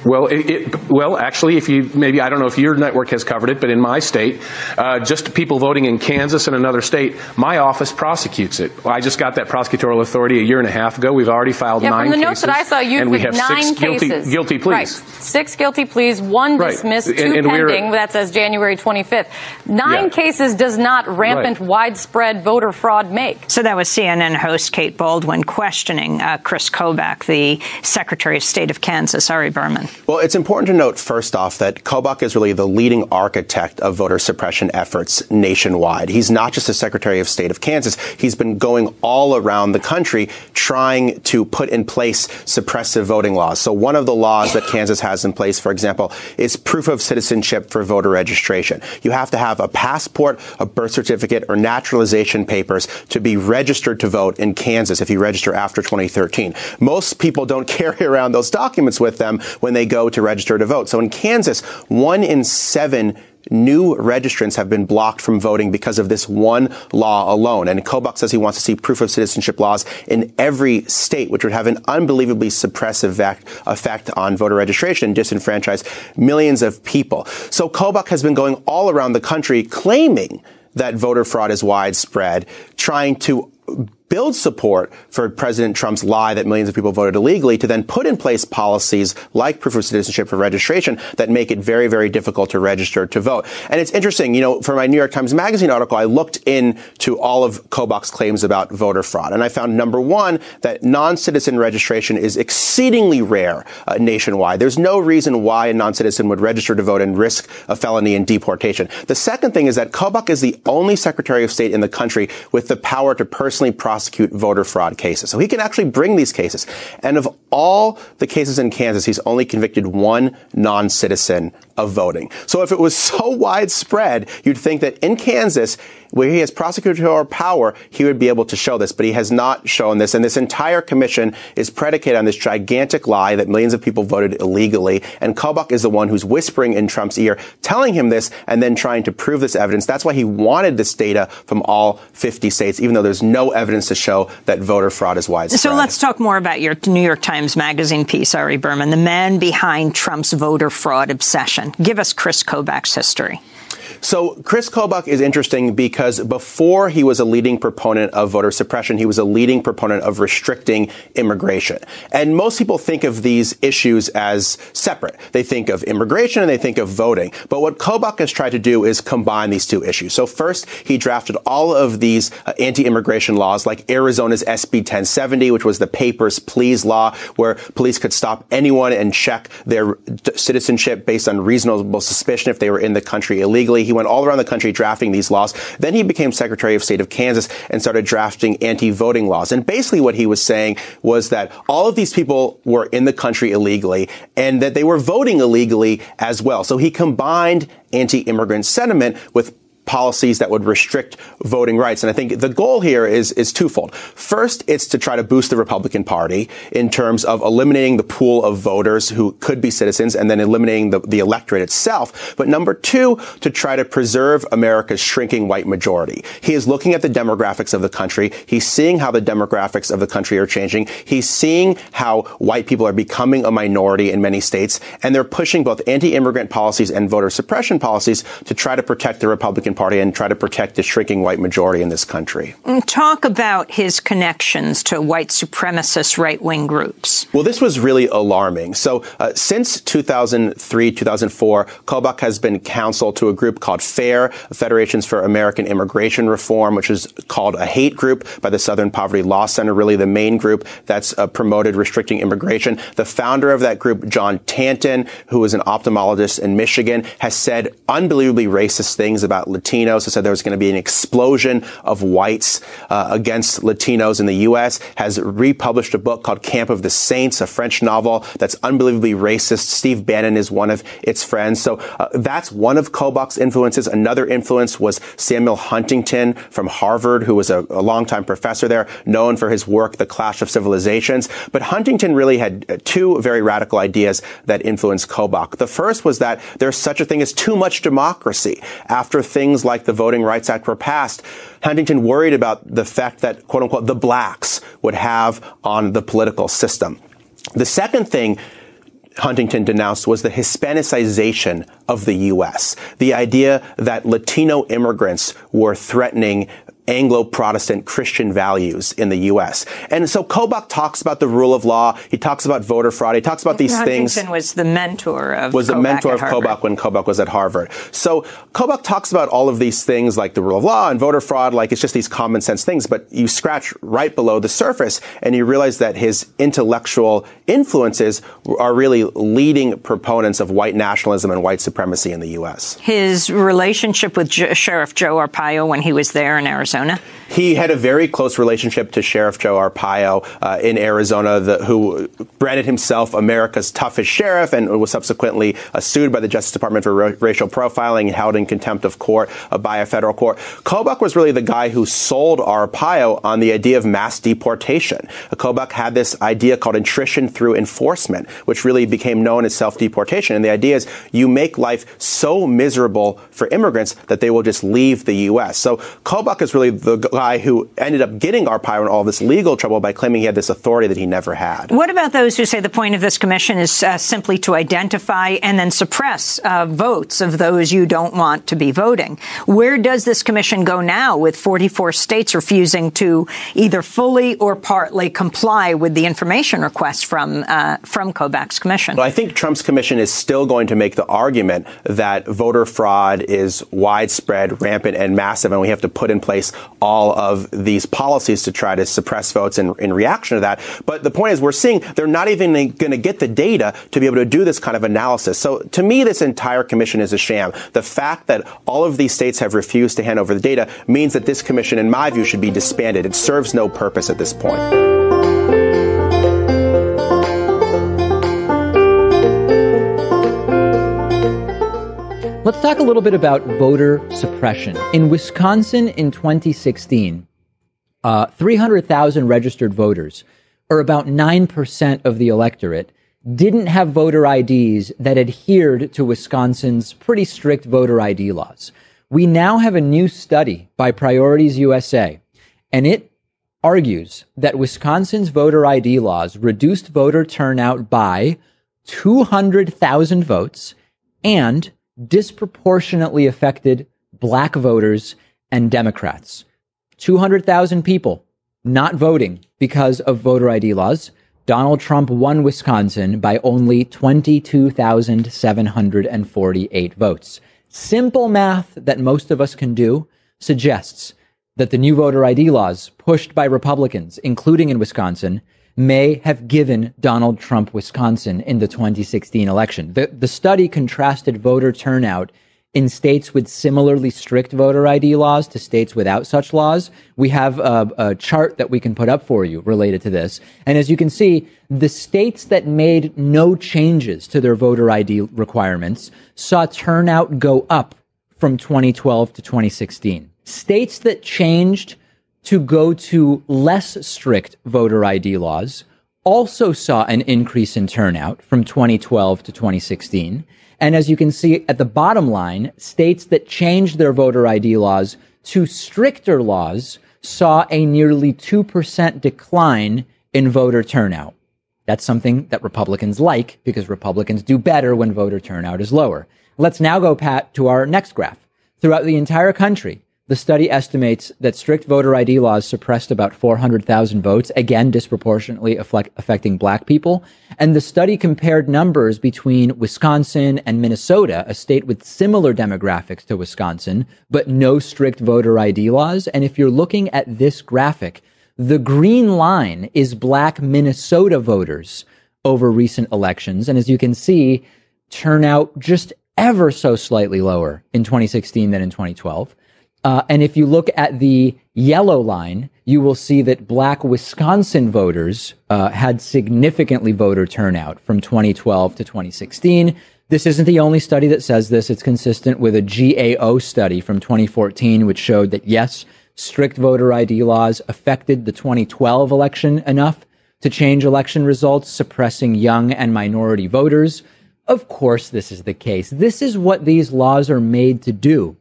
Well, it, it, well, actually, if you maybe I don't know if your network has covered it, but in my state, uh, just people voting in Kansas and another state, my office prosecutes it. I just got that prosecutorial authority a year and a half ago. We've already filed Yeah, nine from the cases, notes that I saw, you and we have nine six guilty cases. guilty Right. pleas. Six guilty pleas, one Right. dismissed, two And- and we're- pending. That says January 25th. Nine Yeah. cases does not rampant, Right. widespread voter fraud make. So that was CNN host Kate Bolduan questioning uh, Chris Kobach, the Secretary of State of Kansas. Ari Berman. Well, it's important to note first off that Kobach is really the leading architect of voter suppression efforts nationwide. He's not just the Secretary of State of Kansas. He's been going all around the country trying to put in place suppressive voting laws. So one of the laws that Kansas has in place, for example, is proof of citizenship for voter registration. You have to have a passport, a birth certificate, or naturalization papers to be registered to vote in Kansas if you register after 2013. Most people don't carry around those documents with them when they go to register to vote. So in Kansas, one in seven new registrants have been blocked from voting because of this one law alone. And Kobach says he wants to see proof of citizenship laws in every state, which would have an unbelievably suppressive effect on voter registration and disenfranchise millions of people. So Kobach has been going all around the country claiming that voter fraud is widespread, trying to build support for President Trump's lie that millions of people voted illegally to then put in place policies like proof of citizenship for registration that make it very, very difficult to register to vote. And it's interesting, you know, for my New York Times Magazine article, I looked into all of Kobach's claims about voter fraud. And I found number one, that non-citizen registration is exceedingly rare uh, nationwide. There's no reason why a non-citizen would register to vote and risk a felony and deportation. The second thing is that Kobach is the only Secretary of State in the country with the power to personally prosecute prosecute voter fraud cases. So he can actually bring these cases. And of all the cases in Kansas, he's only convicted one non-citizen of voting. So if it was so widespread, you'd think that in Kansas, where he has prosecutorial power, he would be able to show this, but he has not shown this. And this entire commission is predicated on this gigantic lie that millions of people voted illegally. And Kobach is the one who's whispering in Trump's ear, telling him this, and then trying to prove this evidence. That's why he wanted this data from all 50 states, even though there's no evidence to show that voter fraud is widespread. So let's talk more about your New York Times Magazine piece, Ari Berman, the man behind Trump's voter fraud obsession. Give us Chris Kobach's history. So Chris Kobach is interesting because before he was a leading proponent of voter suppression, he was a leading proponent of restricting immigration. And most people think of these issues as separate. They think of immigration and they think of voting. But what Kobach has tried to do is combine these two issues. So first, he drafted all of these uh, anti-immigration laws like Arizona's SB 1070, which was the papers please law, where police could stop anyone and check their citizenship based on reasonable suspicion if they were in the country illegally. He went all around the country drafting these laws. Then he became Secretary of State of Kansas and started drafting anti-voting laws. And basically what he was saying was that all of these people were in the country illegally and that they were voting illegally as well. So he combined anti-immigrant sentiment with policies that would restrict voting rights. And I think the goal here is, is twofold. First, it's to try to boost the Republican Party in terms of eliminating the pool of voters who could be citizens and then eliminating the, the electorate itself. But number two, to try to preserve America's shrinking white majority. He is looking at the demographics of the country. He's seeing how the demographics of the country are changing. He's seeing how white people are becoming a minority in many states. And they're pushing both anti-immigrant policies and voter suppression policies to try to protect the Republican Republican Party and try to protect the shrinking white majority in this country. Mm, talk about his connections to white supremacist right wing groups. Well, this was really alarming. So, uh, since 2003, 2004, Kobach has been counsel to a group called FAIR, Federations for American Immigration Reform, which is called a hate group by the Southern Poverty Law Center, really the main group that's uh, promoted restricting immigration. The founder of that group, John Tanton, who is an ophthalmologist in Michigan, has said unbelievably racist things about Latinos. It said there was going to be an explosion of whites uh, against Latinos in the U.S. Has republished a book called Camp of the Saints, a French novel that's unbelievably racist. Steve Bannon is one of its friends. So uh, that's one of Kobach's influences. Another influence was Samuel Huntington from Harvard, who was a, a longtime professor there, known for his work, The Clash of Civilizations. But Huntington really had uh, two very radical ideas that influenced Kobach. The first was that there's such a thing as too much democracy. After things things like the Voting Rights Act were passed, Huntington worried about the effect that, quote unquote, the blacks would have on the political system. The second thing Huntington denounced was the Hispanicization of the U.S. The idea that Latino immigrants were threatening Anglo-Protestant Christian values in the U.S. And so Kobach talks about the rule of law. He talks about voter fraud. He talks about these Huntington things. was the mentor of Was the Kobach mentor of Kobach when Kobach was at Harvard. So Kobach talks about all of these things like the rule of law and voter fraud, like it's just these common sense things. But you scratch right below the surface and you realize that his intellectual influences are really leading proponents of white nationalism and white supremacy in the U.S. His relationship with J- Sheriff Joe Arpaio when he was there in Arizona. He had a very close relationship to Sheriff Joe Arpaio uh, in Arizona, the, who branded himself America's toughest sheriff and was subsequently uh, sued by the Justice Department for ra- racial profiling and held in contempt of court uh, by a federal court. Kobach was really the guy who sold Arpaio on the idea of mass deportation. Kobach had this idea called attrition through enforcement, which really became known as self-deportation. And the idea is you make life so miserable for immigrants that they will just leave the U.S. So Kobach is really the guy who ended up getting Arpaio in all this legal trouble by claiming he had this authority that he never had. What about those who say the point of this commission is uh, simply to identify and then suppress uh, votes of those you don't want to be voting? Where does this commission go now with 44 states refusing to either fully or partly comply with the information request from uh, from Kobach's commission? Well, I think Trump's commission is still going to make the argument that voter fraud is widespread, rampant, and massive, and we have to put in place all of these policies to try to suppress votes in, in reaction to that. But the point is, we're seeing they're not even going to get the data to be able to do this kind of analysis. So to me, this entire commission is a sham. The fact that all of these states have refused to hand over the data means that this commission, in my view, should be disbanded. It serves no purpose at this point. Let's talk a little bit about voter suppression. In Wisconsin in 2016, uh, 300,000 registered voters, or about 9% of the electorate, didn't have voter IDs that adhered to Wisconsin's pretty strict voter ID laws. We now have a new study by Priorities USA, and it argues that Wisconsin's voter ID laws reduced voter turnout by 200,000 votes and disproportionately affected black voters and Democrats. 200,000 people not voting because of voter ID laws. Donald Trump won Wisconsin by only 22,748 votes. Simple math that most of us can do suggests that the new voter ID laws pushed by Republicans, including in Wisconsin, may have given Donald Trump Wisconsin in the 2016 election. The, the study contrasted voter turnout in states with similarly strict voter ID laws to states without such laws. We have a, a, chart that we can put up for you related to this. And as you can see, the states that made no changes to their voter ID requirements saw turnout go up from 2012 to 2016. States that changed to go to less strict voter ID laws also saw an increase in turnout from 2012 to 2016. And as you can see at the bottom line, states that changed their voter ID laws to stricter laws saw a nearly 2% decline in voter turnout. That's something that Republicans like because Republicans do better when voter turnout is lower. Let's now go, Pat, to our next graph. Throughout the entire country, the study estimates that strict voter ID laws suppressed about 400,000 votes, again, disproportionately affect, affecting black people. And the study compared numbers between Wisconsin and Minnesota, a state with similar demographics to Wisconsin, but no strict voter ID laws. And if you're looking at this graphic, the green line is black Minnesota voters over recent elections. And as you can see, turnout just ever so slightly lower in 2016 than in 2012. Uh, and if you look at the yellow line, you will see that black Wisconsin voters uh, had significantly voter turnout from 2012 to 2016. This isn't the only study that says this. It's consistent with a GAO study from 2014, which showed that yes, strict voter ID laws affected the 2012 election enough to change election results, suppressing young and minority voters. Of course, this is the case. This is what these laws are made to do.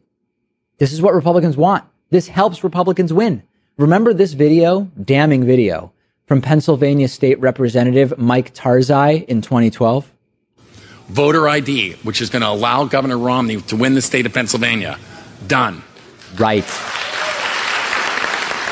This is what Republicans want. This helps Republicans win. Remember this video, damning video, from Pennsylvania State Representative Mike Turzai in 2012? Voter ID, which is going to allow Governor Romney to win the state of Pennsylvania. Done. Right.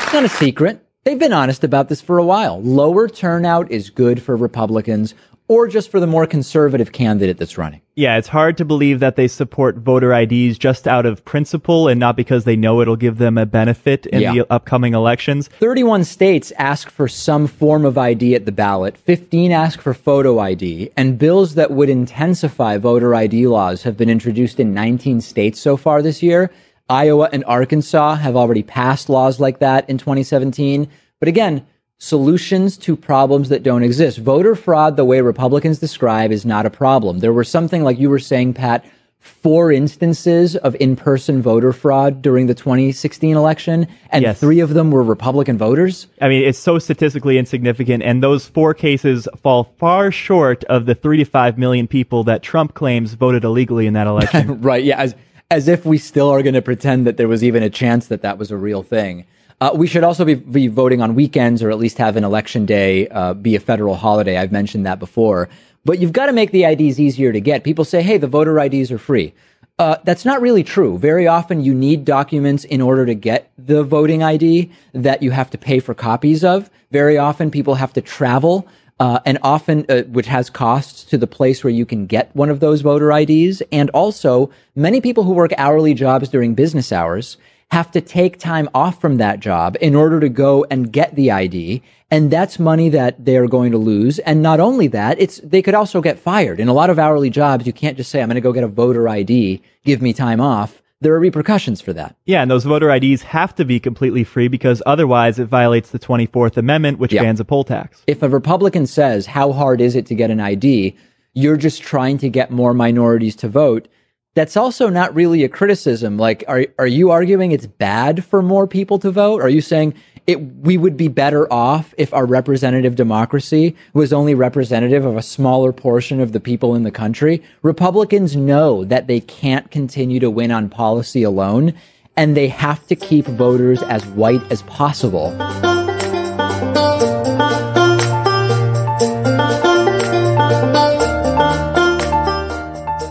It's not a secret. They've been honest about this for a while. Lower turnout is good for Republicans or just for the more conservative candidate that's running. Yeah, it's hard to believe that they support voter IDs just out of principle and not because they know it'll give them a benefit in Yeah. the upcoming elections. 31 states ask for some form of ID at the ballot. 15 ask for photo ID. And bills that would intensify voter ID laws have been introduced in 19 states so far this year. Iowa and Arkansas have already passed laws like that in 2017. But again, solutions to problems that don't exist. Voter fraud, the way Republicans describe, is not a problem. There were something like you were saying, Pat, four instances of in-person voter fraud during the 2016 election, and Yes. three of them were Republican voters. I mean, it's so statistically insignificant, and those four cases fall far short of the three to five million people that Trump claims voted illegally in that election. right. Yeah. As, as if we still are going to pretend that there was even a chance that that was a real thing. Uh, we should also be, be voting on weekends or at least have an election day uh, be a federal holiday. I've mentioned that before. But you've got to make the IDs easier to get. People say, hey, the voter IDs are free. Uh, that's not really true. Very often you need documents in order to get the voting ID that you have to pay for copies of. Very often people have to travel uh, and often uh, which has costs to the place where you can get one of those voter IDs. And also, many people who work hourly jobs during business hours have to take time off from that job in order to go and get the ID. And that's money that they're going to lose. And not only that, it's, they could also get fired. In a lot of hourly jobs, you can't just say, I'm going to go get a voter ID, give me time off. There are repercussions for that. yeah, and those voter IDs have to be completely free because otherwise it violates the 24th Amendment, which Yeah. bans a poll tax. If a Republican says, how hard is it to get an ID? You're just trying to get more minorities to vote. That's also not really a criticism. Like, are, are you arguing it's bad for more people to vote? Are you saying it, we would be better off if our representative democracy was only representative of a smaller portion of the people in the country? Republicans know that they can't continue to win on policy alone, and they have to keep voters as white as possible.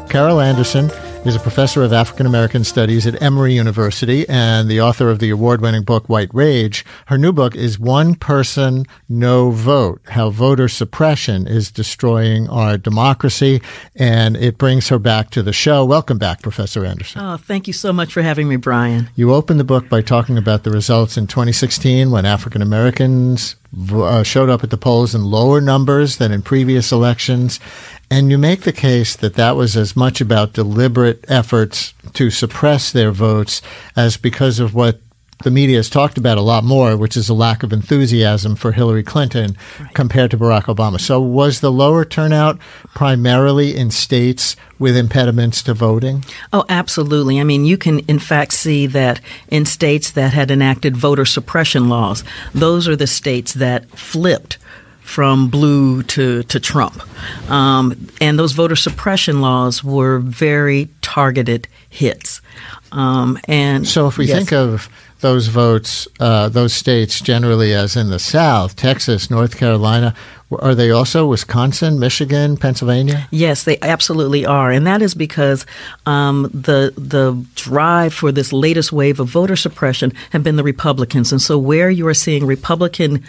Carol Anderson is a professor of African American Studies at Emory University and the author of the award winning book White Rage. Her new book is One Person, No Vote How Voter Suppression is Destroying Our Democracy. And it brings her back to the show. Welcome back, Professor Anderson. Oh, thank you so much for having me, Brian. You opened the book by talking about the results in 2016 when African Americans uh, showed up at the polls in lower numbers than in previous elections. And you make the case that that was as much about deliberate efforts to suppress their votes as because of what the media has talked about a lot more, which is a lack of enthusiasm for Hillary Clinton compared to Barack Obama. So was the lower turnout primarily in states with impediments to voting? Oh, absolutely. I mean, you can, in fact, see that in states that had enacted voter suppression laws, those are the states that flipped from blue to, to Trump. Um, and those voter suppression laws were very targeted hits. Um, and So if we yes. think of those votes, uh, those states generally as in the South, Texas, North Carolina, are they also Wisconsin, Michigan, Pennsylvania? Yes, they absolutely are, and that is because um, the the drive for this latest wave of voter suppression have been the Republicans, and so where you are seeing Republican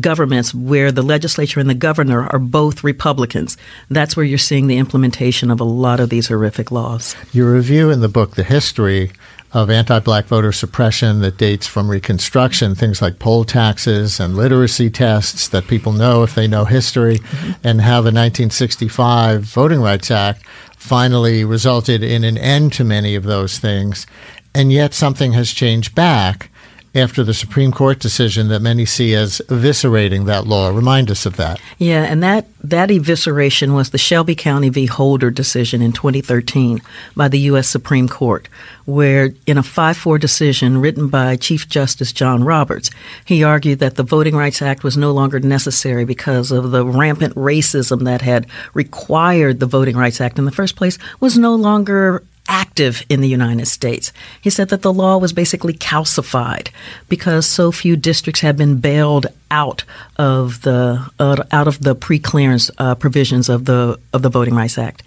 governments, where the legislature and the governor are both Republicans, that's where you're seeing the implementation of a lot of these horrific laws. You review in the book the history of anti-black voter suppression that dates from Reconstruction, things like poll taxes and literacy tests that people know if they know history, mm-hmm. and how the 1965 Voting Rights Act finally resulted in an end to many of those things. And yet something has changed back after the Supreme Court decision that many see as eviscerating that law. Remind us of that. Yeah, and that, that evisceration was the Shelby County v. Holder decision in 2013 by the U.S. Supreme Court, where in a 5 4 decision written by Chief Justice John Roberts, he argued that the Voting Rights Act was no longer necessary because of the rampant racism that had required the Voting Rights Act in the first place was no longer active in the United States. He said that the law was basically calcified because so few districts had been bailed out of the uh, out of the pre-clearance uh, provisions of the of the Voting Rights Act.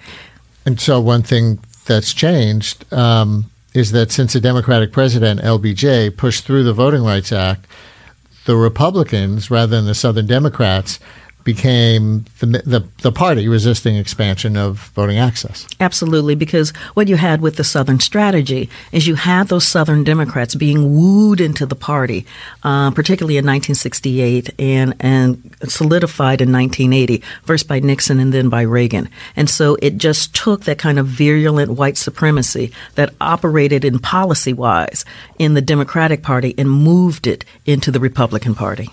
And so, one thing that's changed um, is that since the Democratic president, LBJ, pushed through the Voting Rights Act, the Republicans, rather than the Southern Democrats, became the, the, the party resisting expansion of voting access. Absolutely, because what you had with the Southern strategy is you had those Southern Democrats being wooed into the party, uh, particularly in 1968 and and solidified in 1980, first by Nixon and then by Reagan. And so it just took that kind of virulent white supremacy that operated in policy wise in the Democratic Party and moved it into the Republican Party.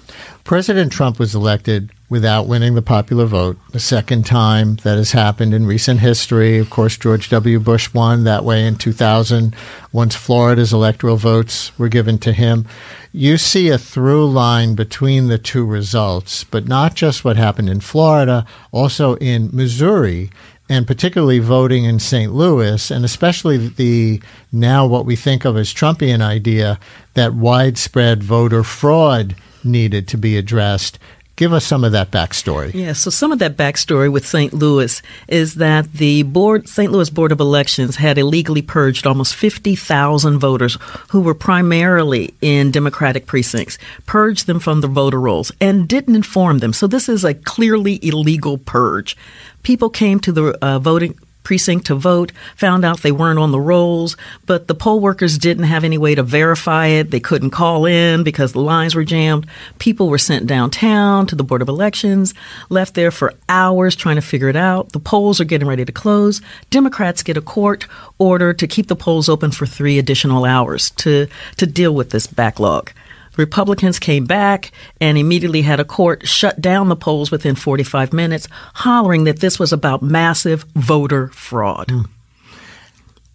President Trump was elected without winning the popular vote, the second time that has happened in recent history. Of course, George W. Bush won that way in 2000 once Florida's electoral votes were given to him. You see a through line between the two results, but not just what happened in Florida, also in Missouri and particularly voting in St. Louis, and especially the now what we think of as Trumpian idea that widespread voter fraud needed to be addressed. Give us some of that backstory. Yeah, so some of that backstory with St. Louis is that the board, St. Louis Board of Elections had illegally purged almost 50,000 voters who were primarily in Democratic precincts, purged them from the voter rolls, and didn't inform them. So this is a clearly illegal purge. People came to the uh, voting precinct to vote, found out they weren't on the rolls, but the poll workers didn't have any way to verify it. They couldn't call in because the lines were jammed. People were sent downtown to the Board of Elections, left there for hours trying to figure it out. The polls are getting ready to close. Democrats get a court order to keep the polls open for three additional hours to, to deal with this backlog. Republicans came back and immediately had a court shut down the polls within 45 minutes, hollering that this was about massive voter fraud. Mm.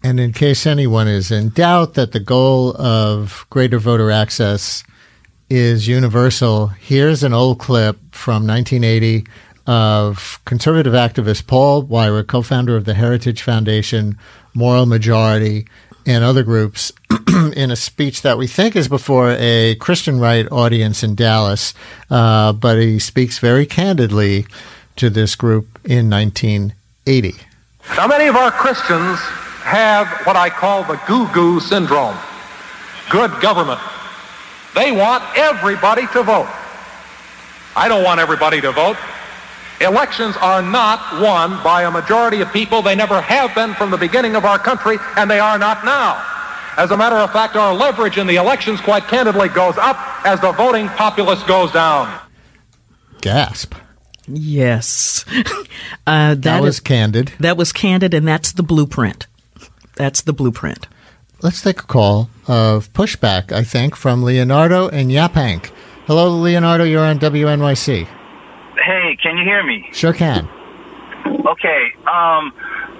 And in case anyone is in doubt that the goal of greater voter access is universal, here's an old clip from 1980 of conservative activist Paul Weyrich, co founder of the Heritage Foundation, Moral Majority, and other groups in a speech that we think is before a Christian right audience in Dallas, uh, but he speaks very candidly to this group in 1980. Now, many of our Christians have what I call the goo goo syndrome good government. They want everybody to vote. I don't want everybody to vote. Elections are not won by a majority of people. They never have been from the beginning of our country, and they are not now. As a matter of fact, our leverage in the elections, quite candidly, goes up as the voting populace goes down. Gasp. Yes. Uh, that, that was is, candid. That was candid, and that's the blueprint. That's the blueprint. Let's take a call of pushback, I think, from Leonardo and Yaphank. Hello, Leonardo. You're on WNYC. Hey, can you hear me? Sure can. Okay. Um,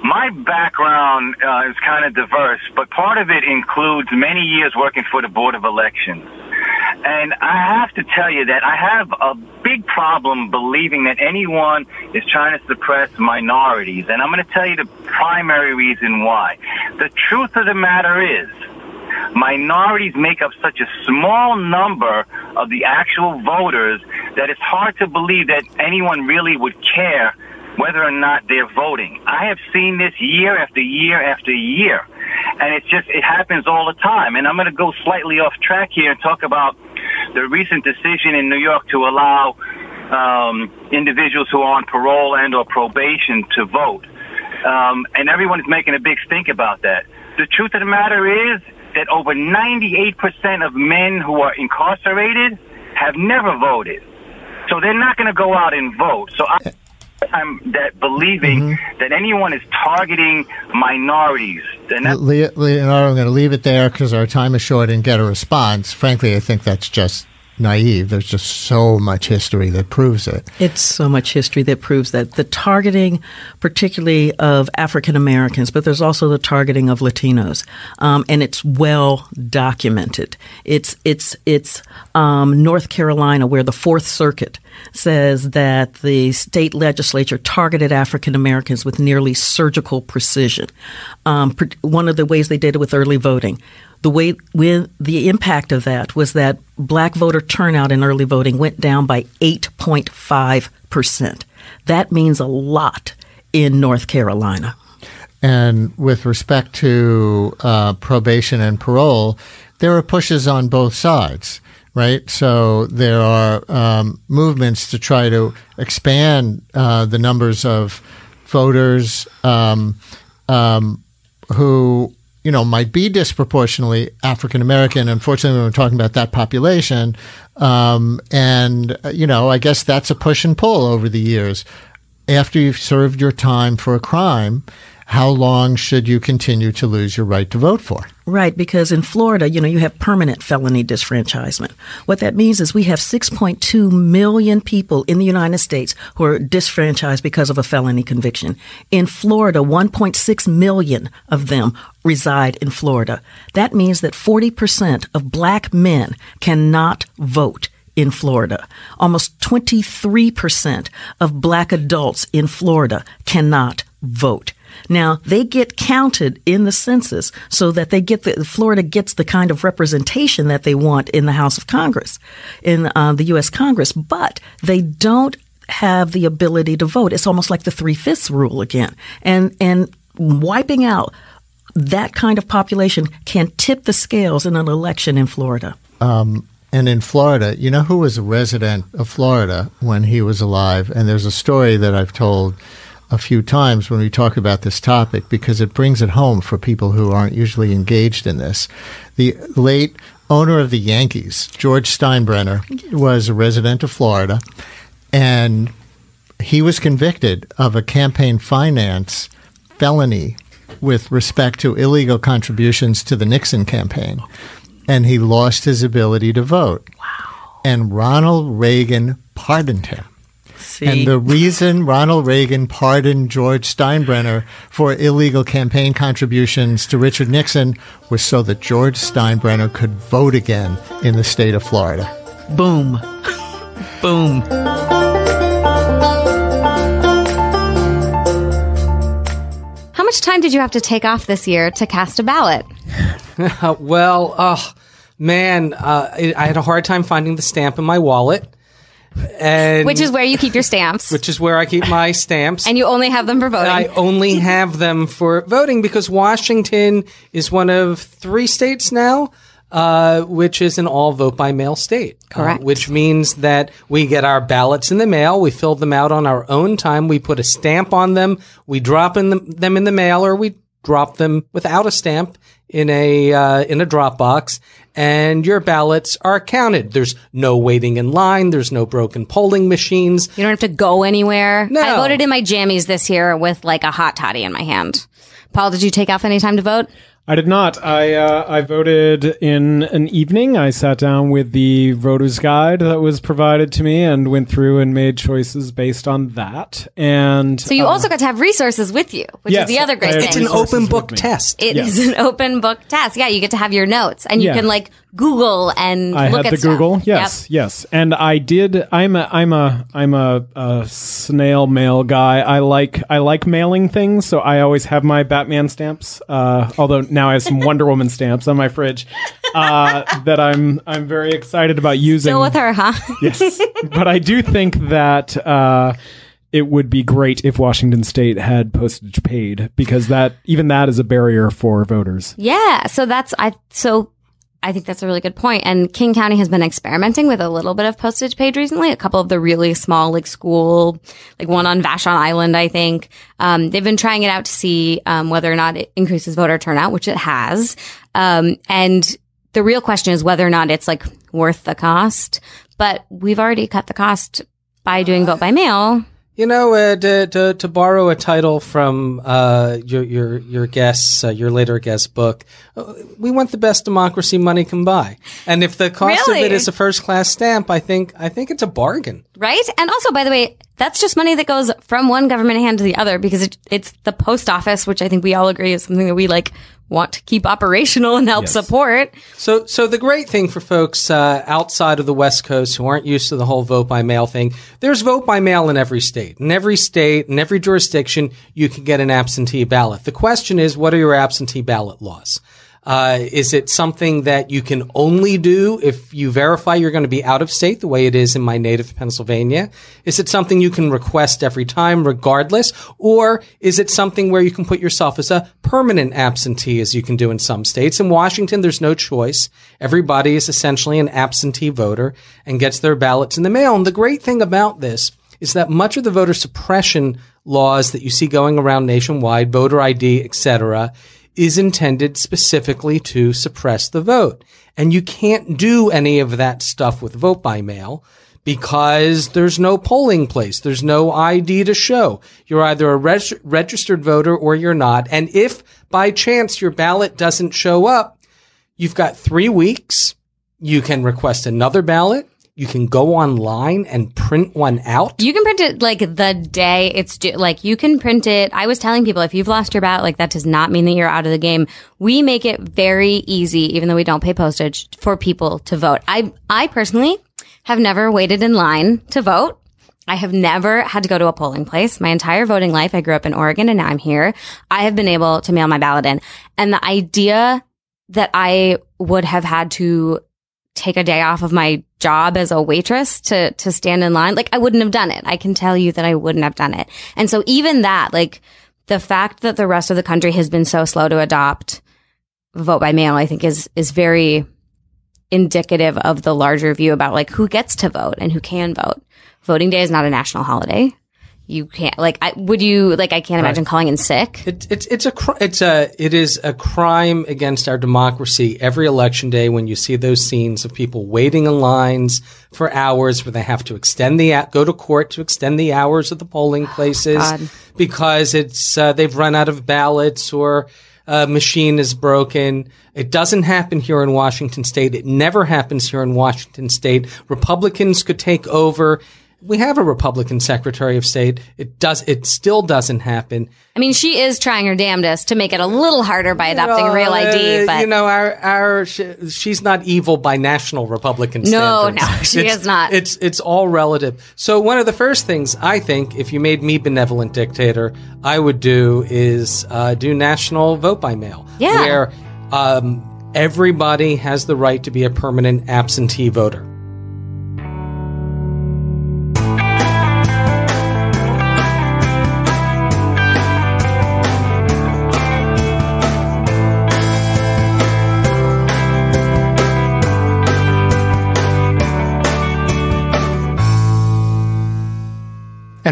my background uh, is kind of diverse, but part of it includes many years working for the Board of Elections. And I have to tell you that I have a big problem believing that anyone is trying to suppress minorities. And I'm going to tell you the primary reason why. The truth of the matter is, minorities make up such a small number of the actual voters that it's hard to believe that anyone really would care whether or not they're voting. I have seen this year after year after year. And it's just, it happens all the time. And I'm going to go slightly off track here and talk about the recent decision in New York to allow um, individuals who are on parole and or probation to vote. Um, and everyone is making a big stink about that. The truth of the matter is that over 98% of men who are incarcerated have never voted. So they're not going to go out and vote. So I, I'm that believing mm-hmm. that anyone is targeting minorities. That- Leonardo, I'm going to leave it there because our time is short and get a response. Frankly, I think that's just naive. There's just so much history that proves it. It's so much history that proves that. The targeting, particularly of African Americans, but there's also the targeting of Latinos, um, and it's well documented. It's it's it's um, North Carolina where the Fourth Circuit says that the state legislature targeted African Americans with nearly surgical precision. Um, one of the ways they did it with early voting the way with the impact of that was that black voter turnout in early voting went down by 8.5%. That means a lot in North Carolina. And with respect to uh, probation and parole, there are pushes on both sides, right? So there are um, movements to try to expand uh, the numbers of voters um, um, who you know might be disproportionately African American. Unfortunately, when we're talking about that population, um, and uh, you know, I guess that's a push and pull over the years. After you've served your time for a crime, how long should you continue to lose your right to vote for? Right, because in Florida, you know, you have permanent felony disfranchisement. What that means is we have 6.2 million people in the United States who are disfranchised because of a felony conviction. In Florida, 1.6 million of them reside in Florida. That means that 40% of black men cannot vote in Florida. Almost 23% of black adults in Florida cannot vote. Now they get counted in the census so that they get the Florida gets the kind of representation that they want in the House of Congress, in uh, the U.S. Congress, but they don't have the ability to vote. It's almost like the three fifths rule again, and and wiping out that kind of population can tip the scales in an election in Florida. Um, and in Florida, you know who was a resident of Florida when he was alive? And there's a story that I've told a few times when we talk about this topic because it brings it home for people who aren't usually engaged in this. The late owner of the Yankees, George Steinbrenner, was a resident of Florida, and he was convicted of a campaign finance felony with respect to illegal contributions to the Nixon campaign, and he lost his ability to vote. Wow. And Ronald Reagan pardoned him. See? And the reason Ronald Reagan pardoned George Steinbrenner for illegal campaign contributions to Richard Nixon was so that George Steinbrenner could vote again in the state of Florida. Boom. Boom. How much time did you have to take off this year to cast a ballot? well, oh, man, uh, I I had a hard time finding the stamp in my wallet. And Which is where you keep your stamps. which is where I keep my stamps. and you only have them for voting. I only have them for voting because Washington is one of three states now, uh, which is an all vote by mail state. Uh, Correct. which means that we get our ballots in the mail, we fill them out on our own time, we put a stamp on them, we drop in the, them in the mail, or we drop them without a stamp in a uh, in a drop box, and your ballots are counted. There's no waiting in line. There's no broken polling machines. You don't have to go anywhere. No. I voted in my jammies this year with like a hot toddy in my hand. Paul, did you take off any time to vote? I did not. I uh, I voted in an evening. I sat down with the voter's guide that was provided to me and went through and made choices based on that. And So you uh, also got to have resources with you, which Yes, is the other great I thing. It's an open book test. It Yes. is an open book test. Yeah, you get to have your notes and you Yeah. can like Google and I look had at the stuff. Google. Yep. Yes, yes, and I did. I'm a I'm a I'm a, a snail mail guy. I like I like mailing things, so I always have my Batman stamps. Uh, although now I have some Wonder Woman stamps on my fridge uh, that I'm I'm very excited about using. Still with her, huh? yes, but I do think that uh, it would be great if Washington State had postage paid because that even that is a barrier for voters. Yeah. So that's I so I think that's a really good point. And King County has been experimenting with a little bit of postage paid recently. A couple of the really small, like school, like one on Vashon Island, I think. Um, they've been trying it out to see um, whether or not it increases voter turnout, which it has. Um, and the real question is whether or not it's like worth the cost. But we've already cut the cost by doing vote by mail. You know, uh, to, to, to borrow a title from uh, your your your guest's uh, your later guest's book, uh, we want the best democracy money can buy. And if the cost of it is a first class stamp, I think I think it's a bargain. Right? And also, by the way, that's just money that goes from one government hand to the other because it, it's the post office, which I think we all agree is something that we like want to keep operational and help support. So, so the great thing for folks uh, outside of the West Coast who aren't used to the whole vote by mail thing, there's vote by mail in every state. In every state, in every jurisdiction, you can get an absentee ballot. The question is, what are your absentee ballot laws? Uh, is it something that you can only do if you verify you're going to be out of state, the way it is in my native Pennsylvania? Is it something you can request every time, regardless? Or is it something where you can put yourself as a permanent absentee, as you can do in some states? In Washington, there's no choice. Everybody is essentially an absentee voter and gets their ballots in the mail. And the great thing about this is that much of the voter suppression laws that you see going around nationwide, voter ID, etc., is intended specifically to suppress the vote. And you can't do any of that stuff with vote by mail because there's no polling place. There's no ID to show. You're either a reg- registered voter or you're not. And if by chance your ballot doesn't show up, you've got three weeks. You can request another ballot. You can go online and print one out. You can print it like the day it's due. Like you can print it. I was telling people if you've lost your ballot, like that does not mean that you're out of the game. We make it very easy, even though we don't pay postage, for people to vote. I I personally have never waited in line to vote. I have never had to go to a polling place. My entire voting life, I grew up in Oregon and now I'm here. I have been able to mail my ballot in. And the idea that I would have had to take a day off of my job as a waitress to, to stand in line. Like I wouldn't have done it. I can tell you that I wouldn't have done it. And so even that, like the fact that the rest of the country has been so slow to adopt vote by mail, I think is, is very indicative of the larger view about like who gets to vote and who can vote. Voting day is not a national holiday you can't like I would you like I can't Right. imagine calling in sick. It, it's it's a cr- it's a it is a crime against our democracy every election day when you see those scenes of people waiting in lines for hours where they have to extend the go to court to extend the hours of the polling places God. because it's uh, they've run out of ballots or a machine is broken. It doesn't happen here in Washington state. It never happens here in Washington state. Republicans could take over. We have a Republican Secretary of State. It does. It still doesn't happen. I mean, she is trying her damnedest to make it a little harder by adopting a real ID, Uh, but you know, our our sh- she's not evil by national Republican No, standards. no, she It's- is not. It's it's all relative. So one of the first things I think, if you made me benevolent dictator, I would do is uh, do national vote by mail. Yeah. where um, everybody has the right to be a permanent absentee voter.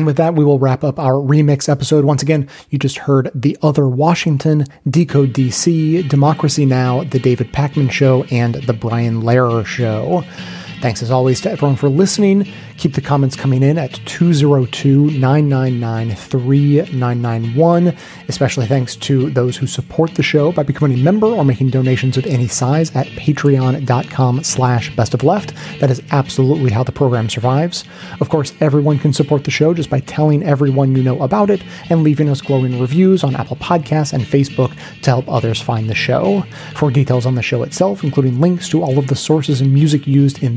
And with that, we will wrap up our remix episode. Once again, you just heard The Other Washington, Decode DC, Democracy Now!, The David Pakman Show, and The Brian Lehrer Show. Thanks as always to everyone for listening. Keep the comments coming in at 202 999 3991. Especially thanks to those who support the show by becoming a member or making donations of any size at patreon.com slash best of left. That is absolutely how the program survives. Of course, everyone can support the show just by telling everyone you know about it and leaving us glowing reviews on Apple Podcasts and Facebook to help others find the show. For details on the show itself, including links to all of the sources and music used in